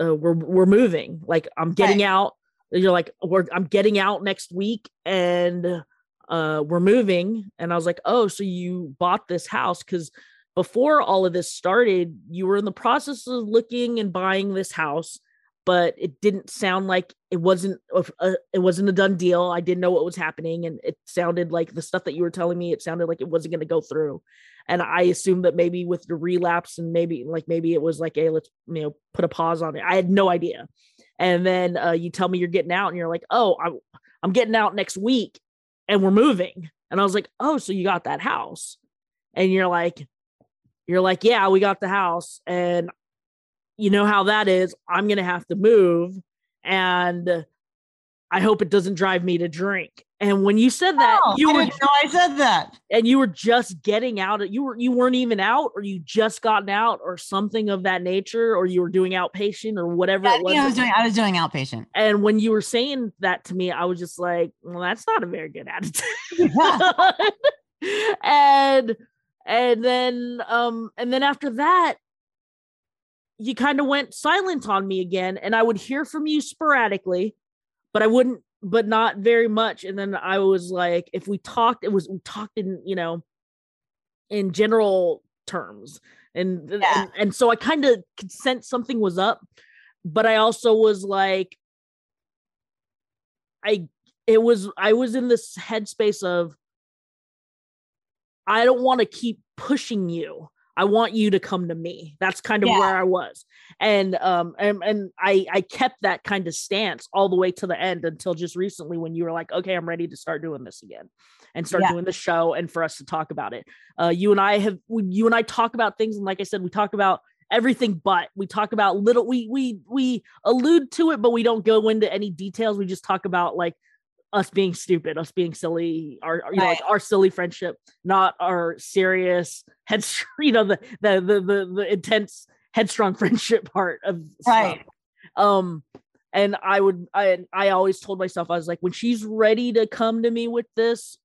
uh, we're we're moving. Like I'm getting right. out. You're like we're I'm getting out next week and uh we're moving. And I was like, oh, so you bought this house because before all of this started, you were in the process of looking and buying this house, but it didn't sound like it wasn't a, a, it wasn't a done deal. I didn't know what was happening, and it sounded like the stuff that you were telling me. It sounded like it wasn't going to go through and I assumed that maybe with the relapse and maybe like maybe it was like, hey, let's you know put a pause on it. I had no idea, and then uh, you tell me you're getting out, and you're like, oh, I'm I'm getting out next week, and we're moving, and I was like, oh, so you got that house, and you're like, you're like, yeah, we got the house, and you know how that is. I'm gonna have to move, and I hope it doesn't drive me to drink. And when you said that, oh, you I were know I said that. And you were just getting out. You were you weren't even out, or you just gotten out, or something of that nature, or you were doing outpatient or whatever yeah, it was. I was doing I was doing outpatient. And when you were saying that to me, I was just like, well, that's not a very good attitude. and and then um and then after that, you kind of went silent on me again. And I would hear from you sporadically, but I wouldn't but not very much. And then I was like, if we talked, it was we talked in, you know, in general terms. And yeah. and, and so I kind of could sense something was up, but I also was like, I it was I was in this headspace of I don't want to keep pushing you. I want you to come to me. That's kind of yeah. where I was. And um and, and I I kept that kind of stance all the way to the end until just recently when you were like, okay, I'm ready to start doing this again and start yeah. doing the show and for us to talk about it. Uh you and I have you and I talk about things and like I said, we talk about everything but we talk about little we we we allude to it but we don't go into any details we just talk about like us being stupid, us being silly, our you know like our silly friendship, not our serious head, you know the the the the, the intense headstrong friendship part of right. Stuff. Um, and I would I I always told myself I was like when she's ready to come to me with this,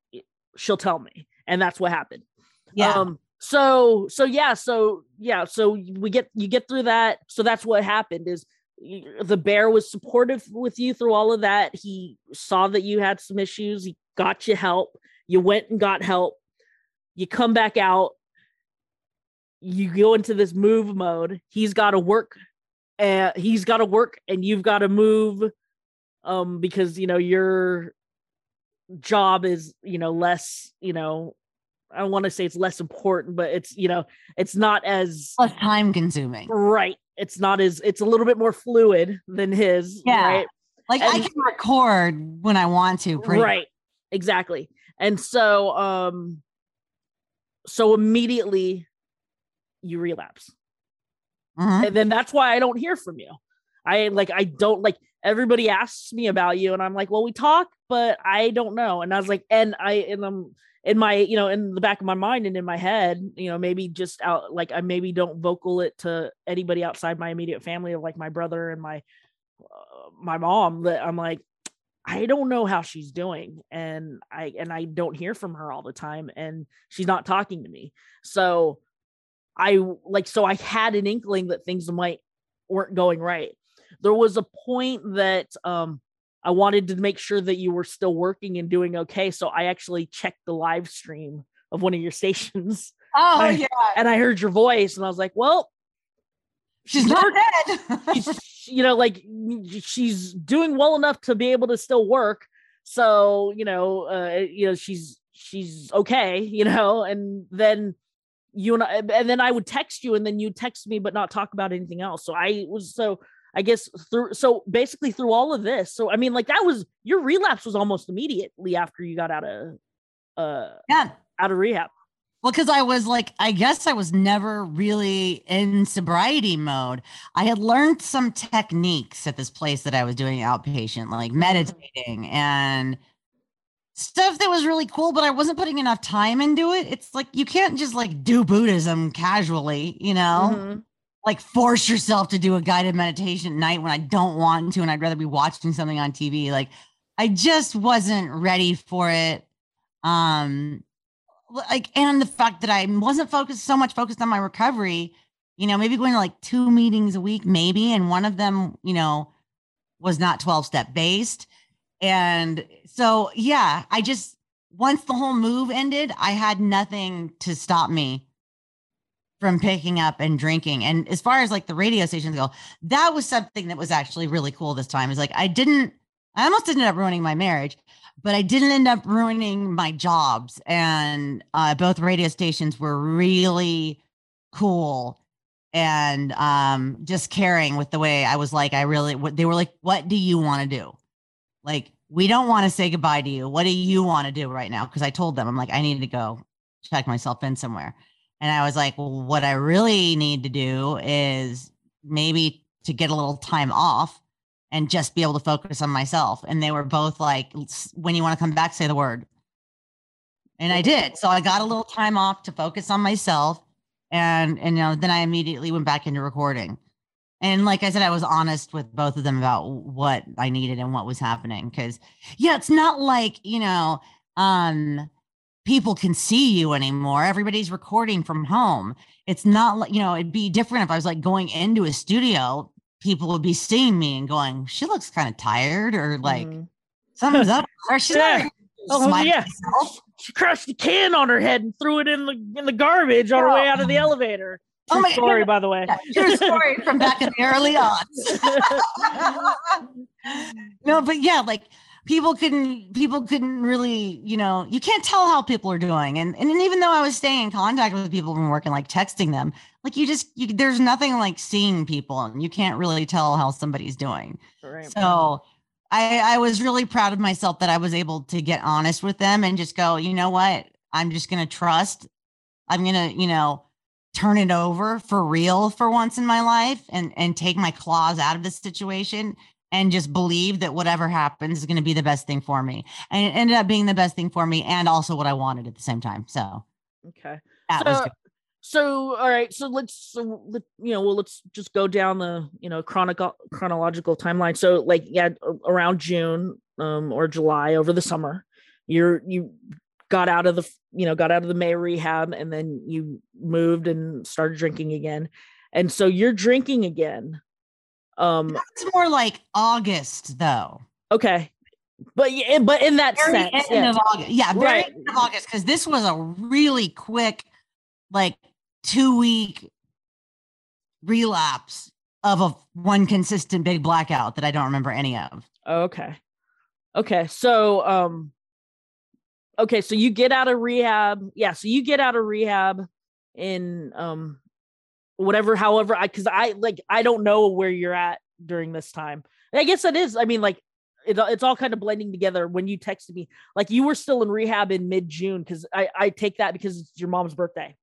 she'll tell me, and that's what happened. Yeah. Um, so so yeah so yeah so we get you get through that so that's what happened is the bear was supportive with you through all of that. He saw that you had some issues. He got you help. You went and got help. You come back out. You go into this move mode. He's got to work. Uh, he's got to work, and you've got to move. Um, because you know your job is you know less you know I want to say it's less important, but it's you know it's not as less time consuming. Right it's not as it's a little bit more fluid than his. Yeah. Right? Like and, I can record when I want to. right. Much. Exactly. And so um so immediately you relapse. Mm-hmm. And then that's why I don't hear from you. I like I don't like everybody asks me about you and I'm like, well, we talk, but I don't know. And I was like, and I and I'm in my you know in the back of my mind and in my head you know maybe just out like i maybe don't vocal it to anybody outside my immediate family of like my brother and my uh, my mom that i'm like i don't know how she's doing. And i and i don't hear from her all the time and she's not talking to me. So i like so i had an inkling that things might weren't going right. There was a point that um I wanted to make sure that you were still working and doing okay. So I actually checked the live stream of one of your stations. Oh, I, yeah. And I heard your voice and I was like, well, she's not dead. she's, you know, like she's doing well enough to be able to still work. So, you know, uh, you know, she's she's okay, you know, and then you and I, and then I would text you and then you text me but not talk about anything else. So I was so I guess through so basically through all of this. So I mean like that was your relapse was almost immediately after you got out of uh yeah out of rehab. Well, because I was like, I guess I was never really in sobriety mode. I had learned some techniques at this place that I was doing outpatient, like mm-hmm. meditating and stuff that was really cool, but I wasn't putting enough time into it. It's like you can't just like do Buddhism casually, you know? Mm-hmm. Like force yourself to do a guided meditation at night when I don't want to and I'd rather be watching something on TV. Like I just wasn't ready for it. Um like and the fact that I wasn't focused so much focused on my recovery, you know, maybe going to like two meetings a week, maybe, and one of them, you know, was not 12 step based. And so, yeah, I just, once the whole move ended, I had nothing to stop me from picking up and drinking. And as far as like the radio stations go, that was something that was actually really cool this time. Is like I didn't, I almost ended up ruining my marriage, but I didn't end up ruining my jobs. And uh, both radio stations were really cool and um, just caring with the way I was like, I really, they were like, what do you want to do? Like, we don't want to say goodbye to you. What do you want to do right now? Because I told them, I'm like, I need to go check myself in somewhere. And I was like, well, what I really need to do is maybe to get a little time off and just be able to focus on myself. And they were both like, when you want to come back, say the word. And I did. So I got a little time off to focus on myself. And, and you know, then I immediately went back into recording. And like I said, I was honest with both of them about what I needed and what was happening. Cause yeah, it's not like, you know, um, people can see you anymore. Everybody's recording from home. It's not like, you know, it'd be different if I was like going into a studio people would be seeing me and going, she looks kind of tired or like mm. something's up. Or she's yeah. oh, yeah. She crushed the can on her head and threw it in the in the garbage on her way out of the elevator. True oh my story, by the way. Yeah, true story from back in the early odds. no, but yeah, like people couldn't people couldn't really you know you can't tell how people are doing. And and even though i was staying in contact with people from work and like texting them like you just you, there's nothing like seeing people and you can't really tell how somebody's doing. Right. so i i was really proud of myself that i was able to get honest with them and just go you know what? I'm just gonna trust. I'm gonna you know turn it over for real for once in my life and and take my claws out of this situation and just believe that whatever happens is going to be the best thing for me. And it ended up being the best thing for me and also what I wanted at the same time. So, okay. So, so, all right. So let's, so let, you know, well, let's just go down the, you know, chronicle, chronological timeline. So like, yeah, around June um, or July over the summer, you're, you got out of the, you know, got out of the May rehab and then you moved and started drinking again. And so you're drinking again um, it's more like August, though. Okay, but yeah, but in that very sense, end yeah. of August, yeah, very right. end of August, because this was a really quick, like two week relapse of a one consistent big blackout that I don't remember any of. Okay, okay, so um, okay, so you get out of rehab, yeah, so you get out of rehab in um whatever however i because i like i don't know where you're at during this time. And i guess it is i mean like it, it's all kind of blending together. When you texted me like you were still in rehab in mid-june because i i take that because it's your mom's birthday.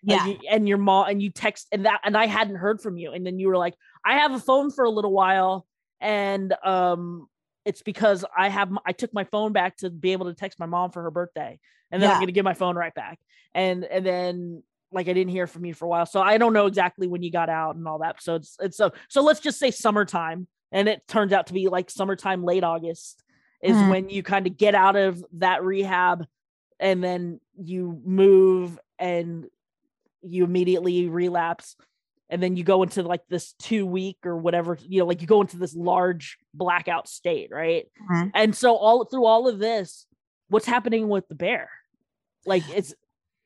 Yeah. you, and your mom and you text and that and i hadn't heard from you. And then you were like i have a phone for a little while and um it's because i have i took my phone back to be able to text my mom for her birthday and then yeah. i'm gonna give my phone right back. And and then like I didn't hear from you for a while. So I don't know exactly when you got out and all that. So it's it's so so let's just say summertime. And it turns out to be like summertime, late August is mm. when you kind of get out of that rehab and then you move and you immediately relapse and then you go into like this two week or whatever you know like you go into this large blackout state right mm-hmm. and so all through all of this what's happening with the bear like it's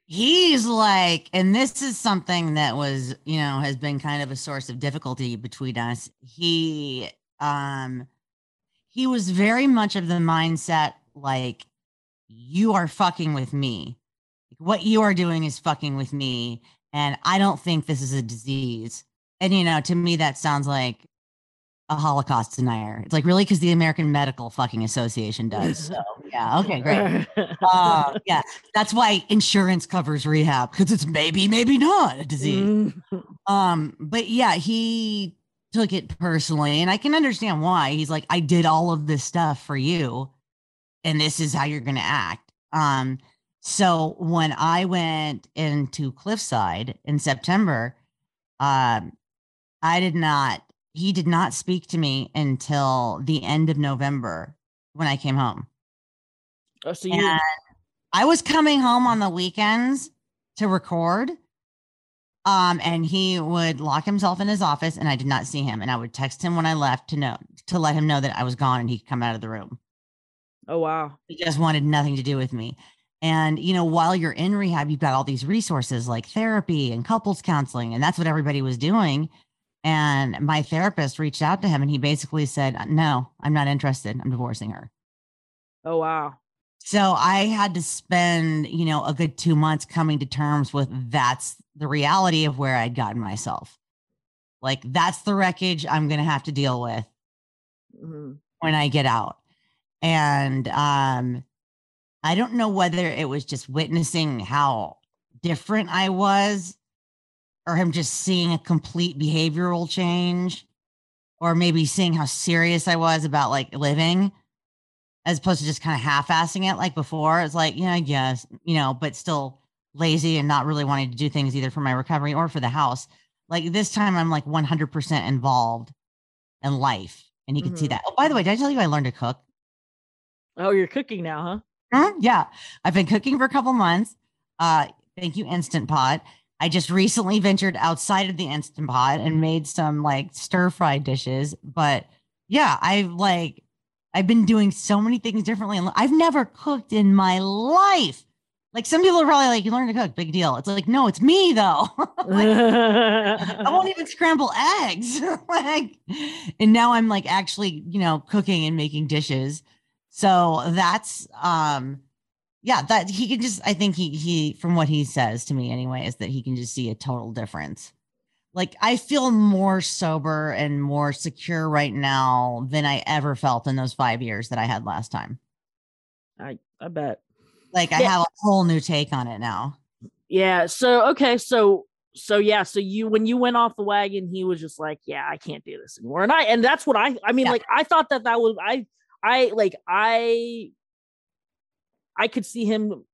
he's like, and this is something that was, you know, has been kind of a source of difficulty between us. He, um, he was very much of the mindset like, you are fucking with me. What you are doing is fucking with me. And I don't think this is a disease. And, you know, to me, that sounds like a Holocaust denier. It's like, really? Because the American Medical fucking Association does. So, yeah. Okay, great. Uh, yeah. That's why insurance covers rehab because it's maybe, maybe not a disease. Mm-hmm. Um, but yeah, he took it personally, and I can understand why. He's like, I did all of this stuff for you, and this is how you're gonna act. Um, so when I went into Cliffside in September, um, I did not, he did not speak to me until the end of November when I came home. Oh, so you And I was coming home on the weekends to record. Um, and he would lock himself in his office and I did not see him. And I would text him when I left to know to let him know that I was gone and he could come out of the room. oh wow. He just wanted nothing to do with me. And you know, while you're in rehab, you've got all these resources like therapy and couples counseling, and that's what everybody was doing. And my therapist reached out to him and he basically said, No, I'm not interested. I'm divorcing her. Oh wow. So I had to spend, you know, a good two months coming to terms with that's the reality of where I'd gotten myself. Like that's the wreckage I'm going to have to deal with Mhm. when I get out. And um I don't know whether it was just witnessing how different I was or him just seeing a complete behavioral change or maybe seeing how serious I was about like living as opposed to just kind of half-assing it like before. It's like, yeah, I guess, you know, but still lazy and not really wanting to do things either for my recovery or for the house. Like this time I'm like 100% involved in life and you can see Mhm. that. Oh, by the way, did I tell you I learned to cook? Oh, you're cooking now, huh? Mhm, Yeah, I've been cooking for a couple months. Uh, thank you, Instant Pot. I just recently ventured outside of the Instant Pot and made some like stir fry dishes. But yeah, I've like I've been doing so many things differently. and I've never cooked in my life. Like some people are probably like, you learn to cook, big deal. It's like, no, it's me though. Like, I won't even scramble eggs. like, and now I'm like actually, you know, cooking and making dishes. So that's um yeah, that he can just I think he he from what he says to me anyway is that he can just see a total difference. Like I feel more sober and more secure right now than I ever felt in those 5 years that I had last time. I I bet. Like I have a whole new take on it now. Yeah. So okay. So so yeah. So you when you went off the wagon, he was just like, yeah, I can't do this anymore. And I and that's what I I mean, Yeah. like I thought that that was I I like I I could see him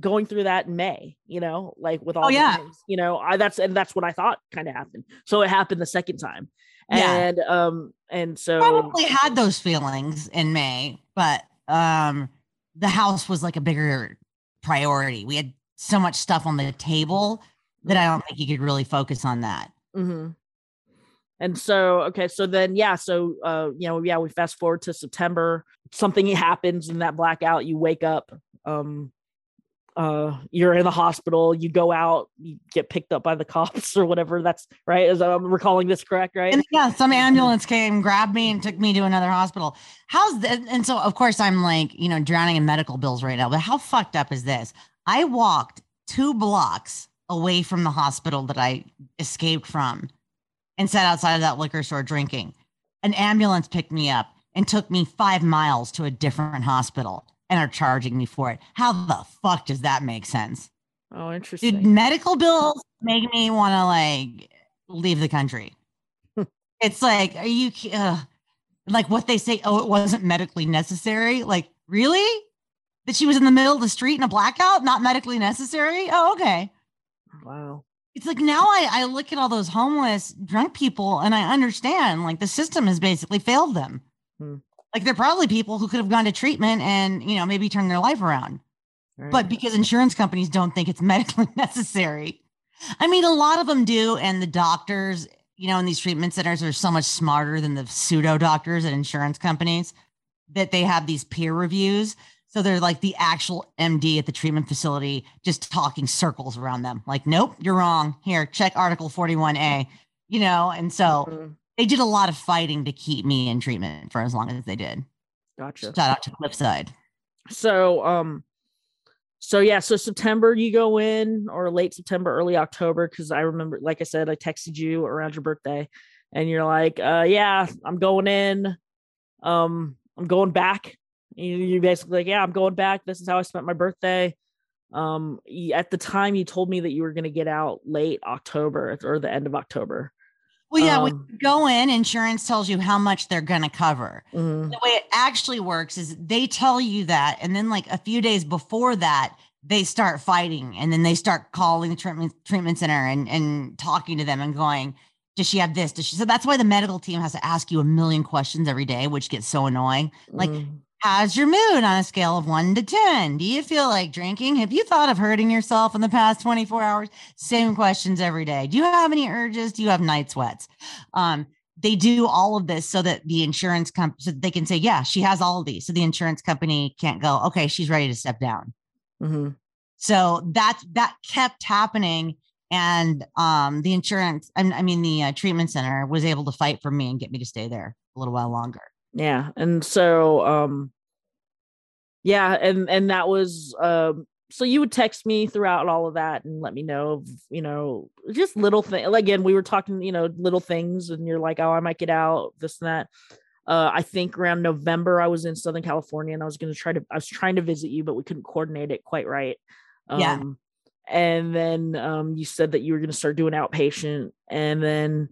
going through that in May. You know, like with all Oh, yeah. things, you know, I that's and that's what I thought kind of happened. So it happened the second time. Yeah. And um and so probably had those feelings in May, but um the house was like a bigger priority. We had so much stuff on the table that I don't think you could really focus on that. hmm And so, okay, so then, yeah, so, uh, you know, yeah, we fast forward to September. Something happens in that blackout. You wake up. Um, uh, you're in the hospital. You go out. You get picked up by the cops or whatever. That's right. As I'm recalling this correct, right? And yeah, some ambulance came, grabbed me, and took me to another hospital. How's that? And so, of course, I'm like, you know, drowning in medical bills right now. But how fucked up is this? I walked two blocks away from the hospital that I escaped from and sat outside of that liquor store drinking. An ambulance picked me up and took me five miles to a different hospital and are charging me for it. How the fuck does that make sense? oh, Dude, interesting. medical bills make me want to like leave the country. it's like, are you uh, like what they say? Oh, it wasn't medically necessary. Like, really? That she was in the middle of the street in a blackout, not medically necessary? Oh, okay. Wow. It's like now I, I look at all those homeless drunk people and I understand like the system has basically failed them. Hmm. Like they're probably people who could have gone to treatment and, you know, maybe turn their life around Right. but because insurance companies don't think it's medically necessary. I mean, a lot of them do, and the doctors, you know, in these treatment centers are so much smarter than the pseudo doctors at insurance companies that they have these peer reviews. So they're like the actual MD at the treatment facility just talking circles around them. Like, nope, you're wrong. Here, check Article 41A, you know? And so Mhm. they did a lot of fighting to keep me in treatment for as long as they did. Gotcha. Shout out to Cliffside. So um so yeah, so September you go in or late September, early October, because I remember, like I said, I texted you around your birthday and you're like, uh yeah, I'm going in. Um, I'm going back. You, you basically like, yeah, I'm going back. This is how I spent my birthday. Um, at the time you told me that you were gonna get out late October or the end of October. Well, yeah, when Um, you go in, insurance tells you how much they're going to cover. Mhm. The way it actually works is they tell you that. And then, like a few days before that, they start fighting and then they start calling the treatment, treatment center and, and talking to them and going, Does she have this? Does she? So that's why the medical team has to ask you a million questions every day, which gets so annoying. Like, Mhm. How's your mood on a scale of one to 10? Do you feel like drinking? Have you thought of hurting yourself in the past 24 hours? Same questions every day. Do you have any urges? Do you have night sweats? Um, they do all of this so that the insurance company, so they can say, yeah, she has all of these. So the insurance company can't go, okay, she's ready to step down. Mhm. So that, that kept happening. And um, the insurance, I, I mean, the uh, treatment center was able to fight for me and get me to stay there a little while longer. Yeah and so um yeah and and that was um so you would text me throughout all of that and let me know of, you know just little things again we were talking you know little things and you're like oh i might get out this and that uh i think around november i was in southern california and i was going to try to i was trying to visit you but we couldn't coordinate it quite right um Yeah. and then um you said that you were going to start doing outpatient and then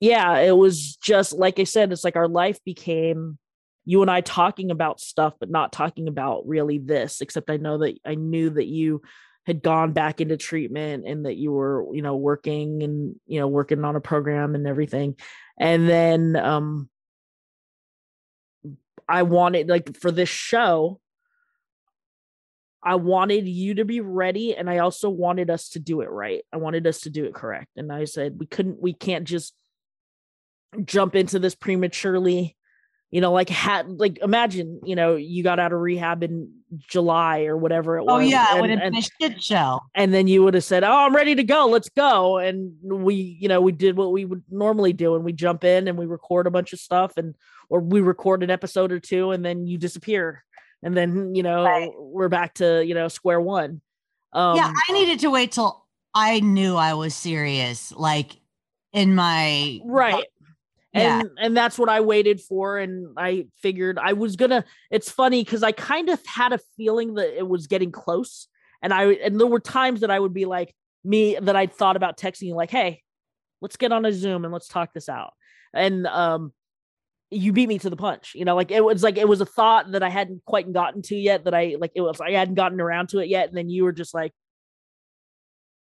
yeah, it was just like I said, it's like our life became you and I talking about stuff, but not talking about really this, except I know that I knew that you had gone back into treatment and that you were, you know, working and, you know, working on a program and everything. And then um I wanted like for this show, I wanted you to be ready and I also wanted us to do it right. I wanted us to do it correct. And I said we couldn't we can't just jump into this prematurely you know like had like imagine you know you got out of rehab in july or whatever it was Oh, yeah. It would and, have and, been a shit show. and then you would have said oh i'm ready to go let's go and we you know we did what we would normally do and we jump in and we record a bunch of stuff and or we record an episode or two and then you disappear and then you know Right. we're back to you know square one um yeah, I needed to wait till I knew I was serious, like in my right Yeah. and and that's what i waited for and i figured i was gonna it's funny because i kind of had a feeling that it was getting close and i and there were times that i would be like me that i thought about texting you like hey let's get on a zoom and let's talk this out and um you beat me to the punch you know like it was like it was a thought that i hadn't quite gotten to yet that i like it was i hadn't gotten around to it yet and then you were just like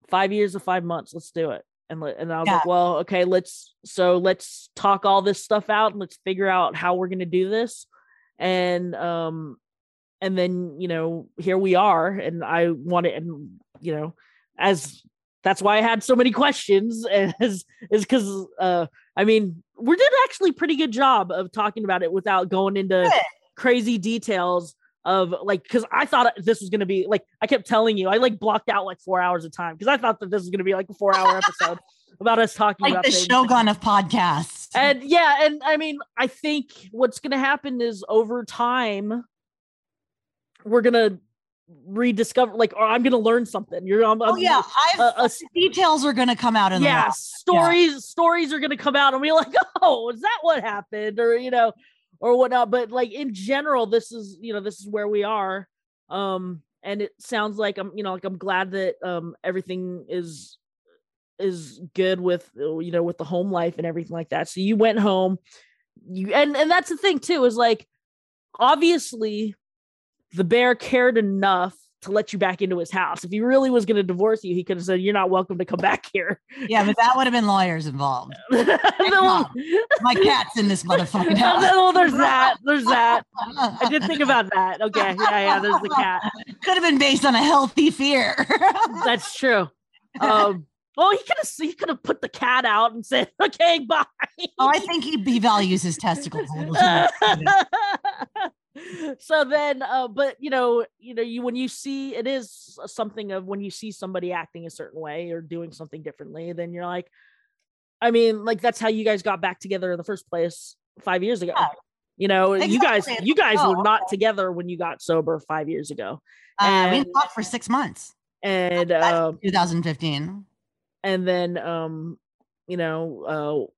five years or five months let's do it and and i was Yeah. like well okay let's so let's talk all this stuff out and let's figure out how we're going to do this and um and then you know here we are and i want wanted and you know as that's why i had so many questions is is because uh i mean we did actually pretty good job of talking about it without going into Good. crazy details of like because i thought this was going to be like i kept telling you i like blocked out like four hours of time because i thought that this was going to be like a four hour episode about us talking like about the things. Shogun of podcasts. And yeah, and I mean, I think what's going to happen is over time, we're going to rediscover, like, or I'm going to learn something. You're, oh yeah, I've uh, uh, details are gonna come out in the yeah, stories, stories are going to come out and be like, oh, is that what happened? Or, you know, or whatnot. But like in general, this is, you know, this is where we are. Um, and it sounds like I'm, you know, like I'm glad that um everything is is good with uh, you know with the home life and everything like that so you went home you and and that's the thing too is like obviously the bear cared enough to let you back into his house if he really was going to divorce you he could have said you're not welcome to come back here Yeah, but that would have been lawyers involved. well, My cat's in this motherfucking house. well, there's that there's that i did think about that okay yeah yeah there's the cat Could have been based on a healthy fear. that's true um well he could have he could have put the cat out and said okay bye oh, I think he, he values his testicles a little too much. So then uh but you know you know you when you see it is something of when you see somebody acting a certain way or doing something differently then you're like i mean like that's how you guys got back together in the first place five years ago Yeah. you know you guys you guys were Oh, not together when you got sober five years ago Uh, we talked for six months. and That's um 2015. and then um you know uh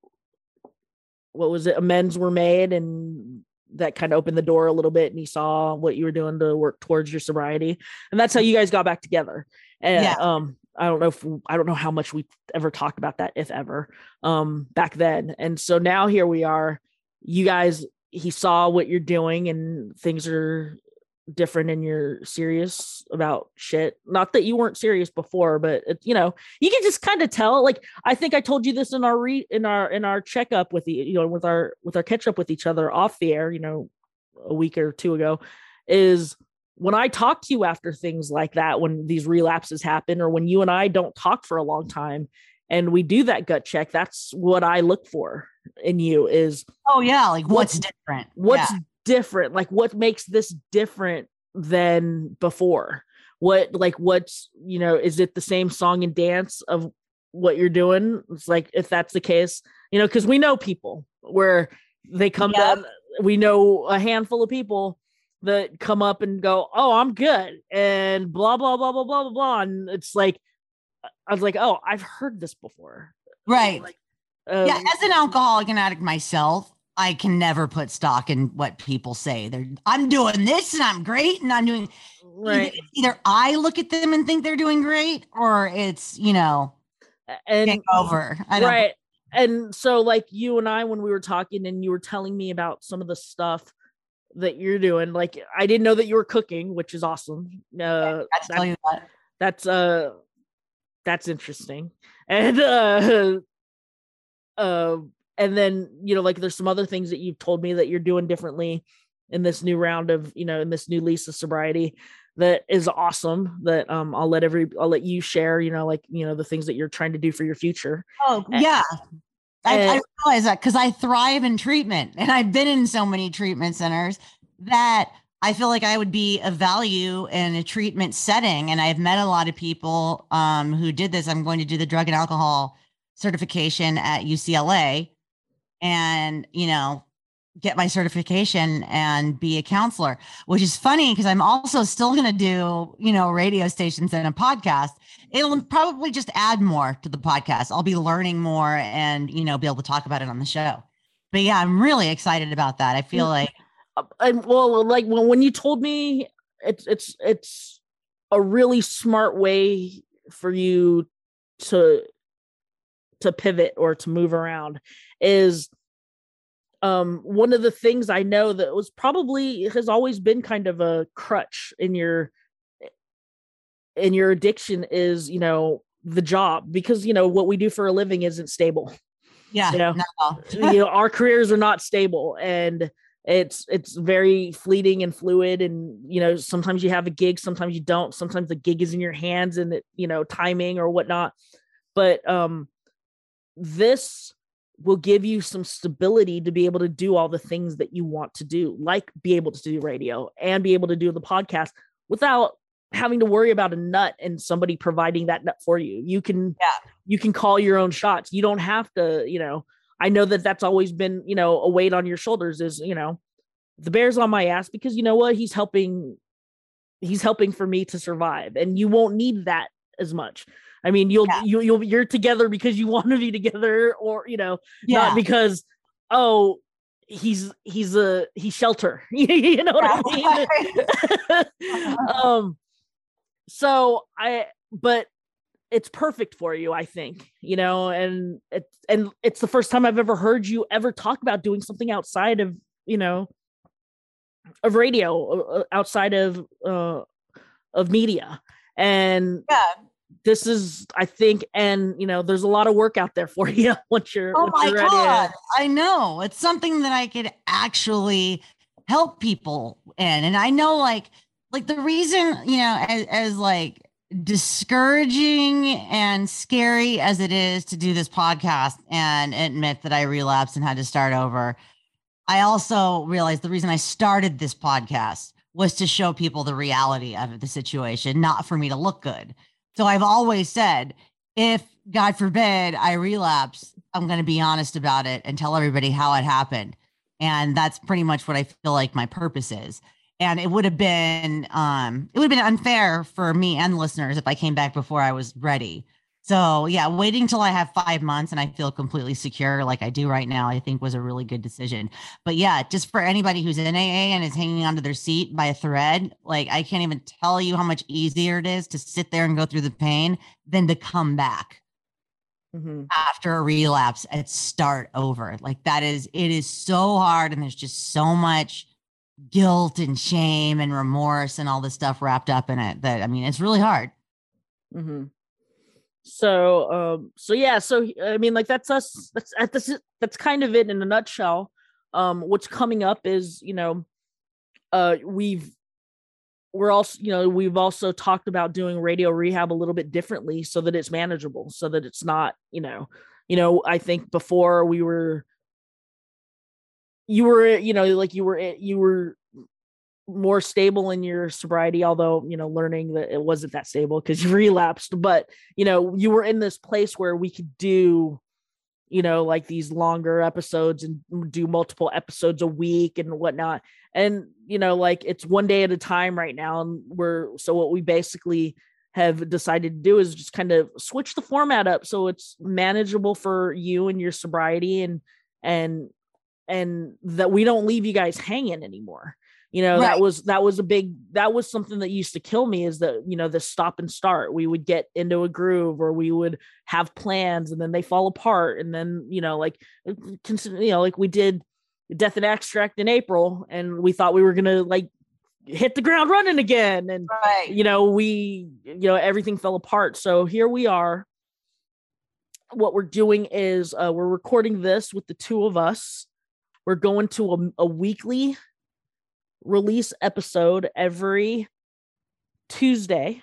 what was it amends were made and that kind of opened the door a little bit and he saw what you were doing to work towards your sobriety and that's how you guys got back together. And Yeah. um i don't know if i don't know how much we ever talked about that if ever um back then. And so now here we are. You guys he saw what you're doing and things are different and you're serious about shit not that you weren't serious before but it, you know you can just kind of tell like i think i told you this in our re in our in our checkup with the you know with our with our catch up with each other off the air you know a week or two ago is when i talk to you after things like that when these relapses happen or when you and i don't talk for a long time and we do that gut check that's what i look for in you is Oh yeah, like what's, What's- different? what's Yeah. Different like what makes this different than before what like what's you know is it the same song and dance of what you're doing it's like if that's the case you know because we know people where they come Yep. down we know a handful of people that come up and go oh i'm good and blah blah blah blah blah blah blah and it's like i was like oh i've heard this before right. like yeah, um, as an alcoholic and addict myself, I can never put stock in what people say. They're I'm doing this and I'm great and I'm doing right either, either I look at them and think they're doing great or it's, you know, and over. I don't right and so like you and i when we were talking and you were telling me about some of the stuff that you're doing like i didn't know that you were cooking which is awesome uh that- that. that's uh that's interesting and uh uh and then you know like there's some other things that you've told me that you're doing differently in this new round of you know in this new lease of sobriety that is awesome that um i'll let every i'll let you share you know like you know the things that you're trying to do for your future Oh, A- yeah. I, I realize that because I thrive in treatment and I've been in so many treatment centers that I feel like I would be of value in a treatment setting. And I've met a lot of people um, who did this. I'm going to do the drug and alcohol certification at UCLA and, you know, get my certification and be a counselor, which is funny because I'm also still going to do, you know, radio stations and a podcast. It'll probably just add more to the podcast. I'll be learning more and, you know, be able to talk about it on the show. But yeah, I'm really excited about that. I feel like, Uh, and well like when you told me it's it's it's a really smart way for you to to pivot or to move around is um one of the things i know that was probably has always been kind of a crutch in your in your addiction is you know the job because you know what we do for a living isn't stable yeah, You know, no. you know our careers are not stable and it's it's very fleeting and fluid and you know sometimes you have a gig sometimes you don't sometimes the gig is in your hands and it you know timing or whatnot but um this will give you some stability to be able to do all the things that you want to do like be able to do radio and be able to do the podcast without having to worry about a nut and somebody providing that nut for you. You can Yeah. you can call your own shots. You don't have to you know i know that that's always been you know a weight on your shoulders is you know the bear's on my ass because you know what? He's helping he's helping for me to survive and you won't need that as much i mean you'll Yeah. you, you'll you're together because you want to be together or you know yeah. not because oh he's he's a he's shelter you know what i mean um so i but it's perfect for you i think you know and it's and it's the first time i've ever heard you ever talk about doing something outside of you know of radio uh, outside of uh of media and yeah. This is i think and you know there's a lot of work out there for you once you're Oh once my you're ready. God. I know. It's something that I could actually help people in. And I know like like the reason, you know, as, as like discouraging and scary as it is to do this podcast and admit that I relapsed and had to start over. I also realized the reason I started this podcast was to show people the reality of the situation, not for me to look good. So I've always said, if God forbid I relapse, I'm going to be honest about it and tell everybody how it happened. And that's pretty much what I feel like my purpose is. And it would have been um it would have been unfair for me and listeners if I came back before I was ready. So yeah, waiting till I have five months and I feel completely secure like I do right now, I think was a really good decision. But yeah, just for anybody who's in AA and is hanging onto their seat by a thread, like I can't even tell you how much easier it is to sit there and go through the pain than to come back mm-hmm. after a relapse and start over. Like that is it is so hard and there's just so much guilt and shame and remorse and all this stuff wrapped up in it that I mean it's really hard. Mm-hmm so um so yeah so i mean like that's us that's that's that's kind of it in a nutshell. Um what's coming up is you know uh we've we're also you know we've also talked about doing radio rehab a little bit differently so that it's manageable so that it's not you know you know i think before we were you were you know like you were you were more stable in your sobriety although you know learning that it wasn't that stable because you relapsed but you know you were in this place where we could do you know like these longer episodes and do multiple episodes a week and whatnot. And you know like it's one day at a time right now and we're so what we basically have decided to do is just kind of switch the format up so it's manageable for you and your sobriety and and and that we don't leave you guys hanging anymore you know right. that was that was a big that was something that used to kill me is that you know the stop and start we would get into a groove or we would have plans and then they fall apart and then you know like uh, you know like we did death and extract in april and we thought we were gonna like hit the ground running again and right. you know we you know everything fell apart so here we are what we're doing is uh, we're recording this with the two of us we're going to a, a weekly release episode every Tuesday.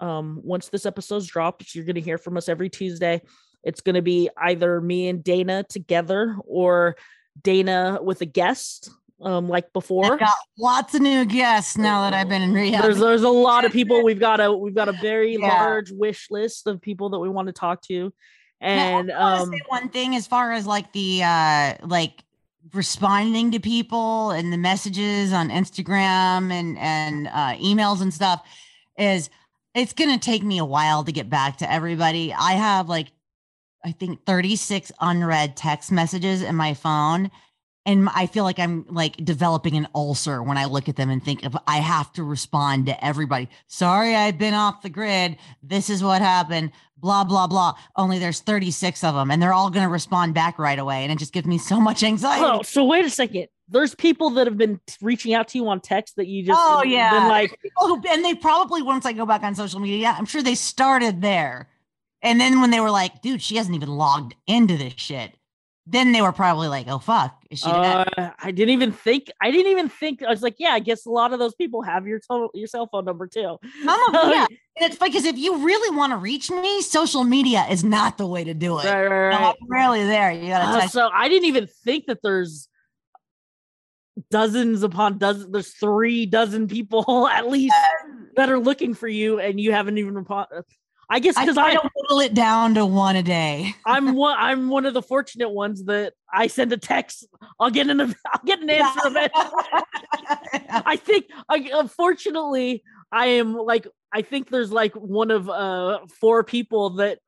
Um, once this episode's dropped, you're going to hear from us every Tuesday. It's going to be either me and Dana together or Dana with a guest, um, like before. I've got lots of new guests now that I've been in rehab. There's there's a lot of people. We've got a we've got a very yeah. large wish list of people that we want to talk to. And now, um, one thing as far as like the uh like responding to people and the messages on Instagram and and uh, emails and stuff is it's going to take me a while to get back to everybody. I have like I think 36 unread text messages in my phone and I feel like I'm like developing an ulcer when I look at them and think if I have to respond to everybody. Sorry, I've been off the grid. This is what happened. Blah blah blah. Only there's 36 of them, and they're all going to respond back right away, and it just gives me so much anxiety. Oh, so wait a second. There's people that have been reaching out to you on text that you just oh yeah, been like who, and they probably once I go back on social media, I'm sure they started there, and then when they were like, dude, she hasn't even logged into this shit then they were probably like, "Oh fuck, is she uh, I didn't even think. I didn't even think. I was like, "Yeah, I guess a lot of those people have your to- your cell phone number too." Some of them, yeah. And it's because if you really want to reach me, social media is not the way to do it. Right, right, right. I'm rarely there. You gotta. Uh, so I didn't even think that there's dozens upon dozens. There's three dozen people at least that are looking for you, and you haven't even responded. I guess because I, I don't whittle it down to one a day. I'm one. I'm one of the fortunate ones that I send a text. I'll get an. I'll get an answer eventually. I think. I, unfortunately, I am like. I think there's like one of uh four people that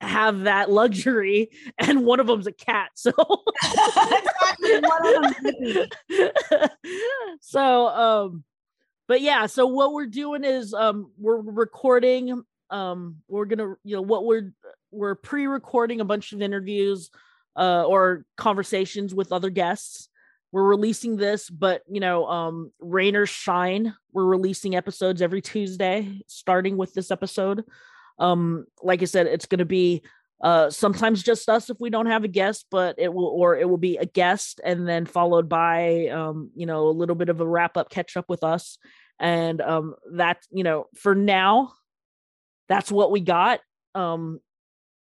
have that luxury, and one of them's a cat. So. so um but yeah so what we're doing is um we're recording um we're gonna you know what we're we're pre-recording a bunch of interviews uh or conversations with other guests. We're releasing this but you know um rain or shine we're releasing episodes every tuesday starting with this episode. Um like i said it's to be uh sometimes just us if we don't have a guest but it will or it will be a guest and then followed by um you know a little bit of a wrap up catch up with us. And um that you know for now that's what we got. Um,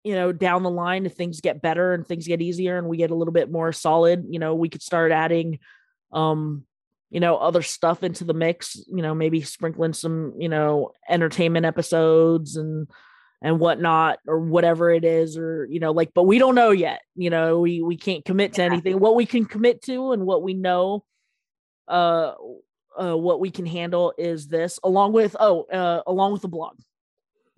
you know, down the line, if things get better and things get easier and we get a little bit more solid, you know, we could start adding, um, you know, other stuff into the mix, you know, maybe sprinkling some, you know, entertainment episodes and, and whatnot or whatever it is or you know like but we don't know yet you know we we can't commit to anything what we can commit to and what we know uh uh what we can handle is this along with oh uh along with the blog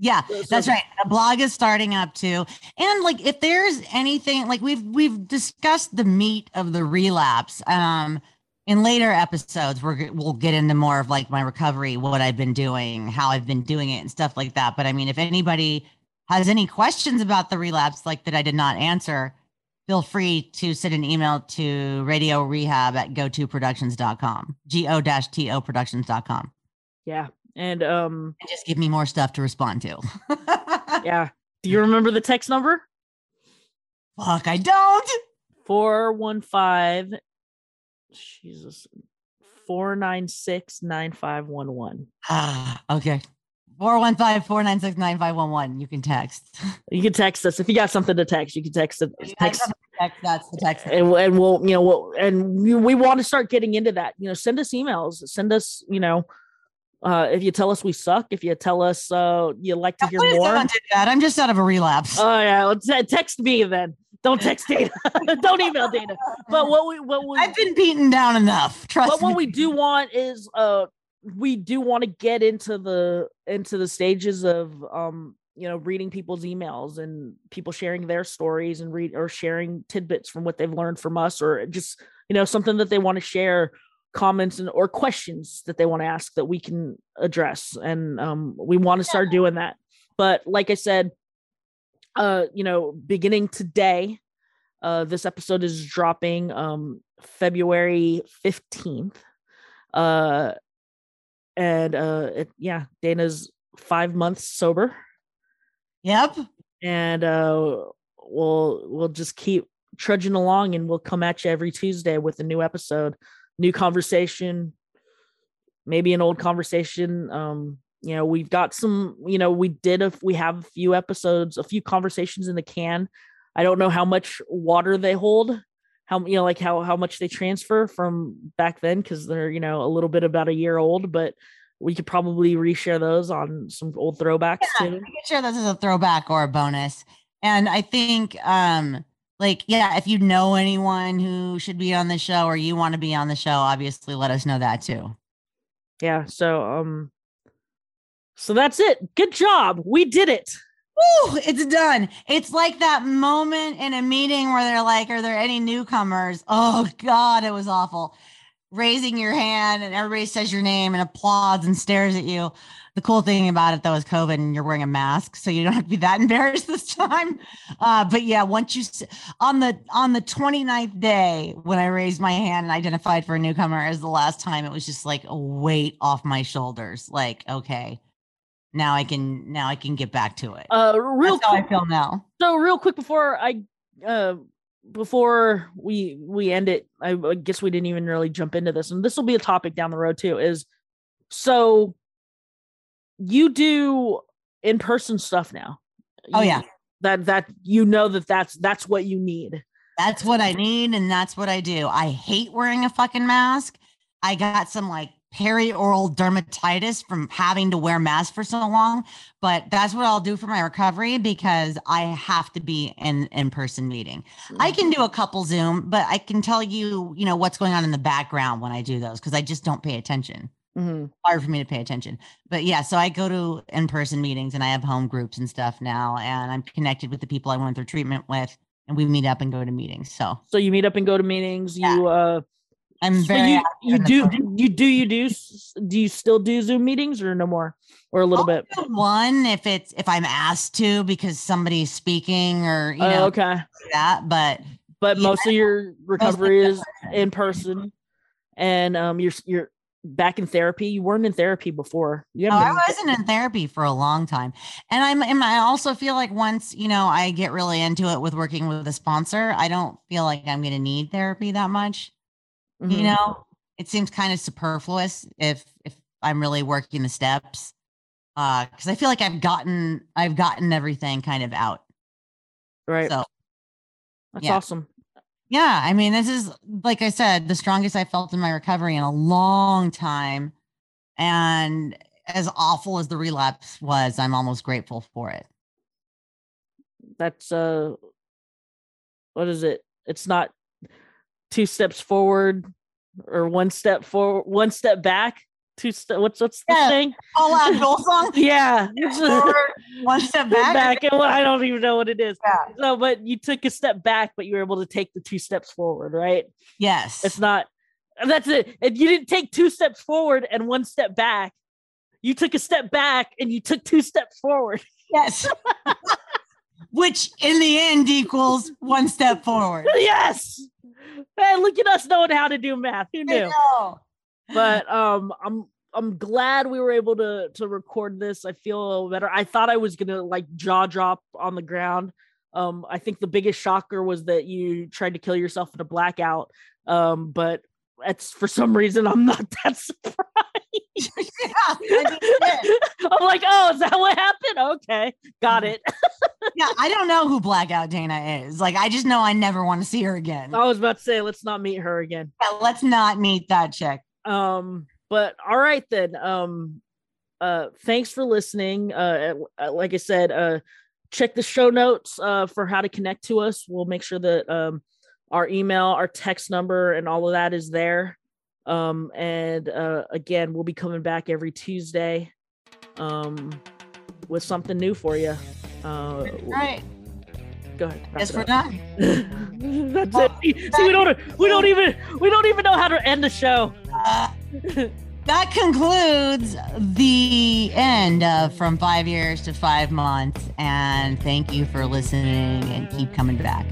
yeah, that's right. The blog is starting up too. And like if there's anything like we've we've discussed the meat of the relapse. Um in later episodes we're we'll get into more of like my recovery, what I've been doing, how I've been doing it and stuff like that. But I mean if anybody has any questions about the relapse like that I did not answer, feel free to send an email to radio rehab at go to productions.com. G O T O productions.com. Yeah and um and just give me more stuff to respond to. yeah. Do you remember the text number? Fuck, I don't. 415 Jesus 496 9511. Ah, okay. 415-496-9511. You can text. You can text us. If you got something to text, you can text it. Text, text, that's the text. And, and we'll, you know, we'll, and we, we want to start getting into that. You know, send us emails, send us, you know, uh, if you tell us we suck, if you tell us uh, you like to hear more, don't do that. I'm just out of a relapse. Oh yeah, well, t- text me then. Don't text Dana. don't email Dana. But what we what we I've been beaten down enough. Trust me. but me. what we do want is uh we do want to get into the into the stages of um you know reading people's emails and people sharing their stories and read or sharing tidbits from what they've learned from us or just you know something that they want to share comments and or questions that they want to ask that we can address. And um, we want to start doing that. But like i said uh you know beginning today uh this episode is dropping um february 15th uh and uh it, yeah dana's five months sober. Yep. And uh we'll we'll just keep trudging along and we'll come at you every tuesday with a new episode new conversation, maybe an old conversation. Um, you know, we've got some, you know, we did a we have a few episodes, a few conversations in the can. I don't know how much water they hold, how you know, like how how much they transfer from back then because they're, you know, a little bit about a year old, but we could probably reshare those on some old throwbacks yeah, too. We could share those as a throwback or a bonus. And I think um like yeah if you know anyone who should be on the show or you want to be on the show obviously let us know that too yeah so um so that's it good job we did it Woo, it's done. It's like that moment in a meeting where they're like, Are there any newcomers? Oh, God, it was awful. Raising your hand and everybody says your name and applauds and stares at you. The cool thing about it though is COVID and you're wearing a mask, so you don't have to be that embarrassed this time. Uh, but yeah, once you on the on the 29th day when I raised my hand and identified for a newcomer as the last time, it was just like a weight off my shoulders. Like, okay, now I can now I can get back to it. Uh, real That's how I feel now. So real quick before I uh before we we end it, I, guess we didn't even really jump into this, and this will be a topic down the road too. Is so you do in person stuff now. Oh yeah. That that you know that that's that's what you need. That's what I need and that's what I do. I hate wearing a fucking mask. I got some like perioral dermatitis from having to wear masks for so long, but that's what I'll do for my recovery because I have to be in in-person meeting. Mm-hmm. I can do a couple Zoom, but I can tell you, you know, what's going on in the background when I do those because I just don't pay attention. Mm-hmm. Hard for me to pay attention. But yeah, so I go to in person meetings and I have home groups and stuff now, and I'm connected with the people I went through treatment with, and we meet up and go to meetings. So, so you meet up and go to meetings. Yeah. You, uh, I'm very. So you, you do you do you do do you still do Zoom meetings or no more or a little I'll bit? One if it's if I'm asked to because somebody's speaking or you uh, know okay that, but but most of your recovery is in person, and um you're you're back in therapy? You weren't in therapy before. You oh, I wasn't in therapy for a long time. And I'm and I also feel like once, you know, I get really into it with working with a sponsor, I don't feel like I'm going to need therapy that much. Mm-hmm. You know, it seems kind of superfluous if if I'm really working the steps. Uh cuz I feel like I've gotten I've gotten everything kind of out. Right. So That's yeah. awesome. yeah, I mean, this is like I said, the strongest I felt in my recovery in a long time. And as awful as the relapse was, I'm almost grateful for it. That's uh what is it? It's not two steps forward or one step forward, one step back, two step what's what's the thing? Paula Abdul song. Yeah. Forward, one step back. back and I don't even know what it is. Yeah. So, but you took a step back, but you were able to take the two steps forward, right? Yes. It's not. That's it. If you didn't take two steps forward and one step back. You took a step back and you took two steps forward. Yes. Which in the end equals one step forward. yes. Hey, look at us knowing how to do math. Who knew? But um, I'm I'm glad we were able to to record this. I feel a little better. I thought I was gonna like jaw drop on the ground. Um, I think the biggest shocker was that you tried to kill yourself in a blackout. Um, but that's for some reason I'm not that surprised. Yeah, I mean. I'm like, oh, is that what happened? Okay, got it. yeah, I don't know who Blackout Dana is. Like, I just know I never want to see her again. I was about to say, let's not meet her again. Yeah, let's not meet that chick. Um, but all right then. Um, uh, thanks for listening. Uh, uh, like I said, uh, check the show notes uh for how to connect to us. We'll make sure that um our email, our text number, and all of that is there. Um, and uh, again, we'll be coming back every Tuesday, um, with something new for you. Uh, All right. go ahead. it we're done. That's it. See, see, we don't we don't even we don't even know how to end the show. Uh, that concludes the end of From Five Years to Five Months. And thank you for listening and keep coming back.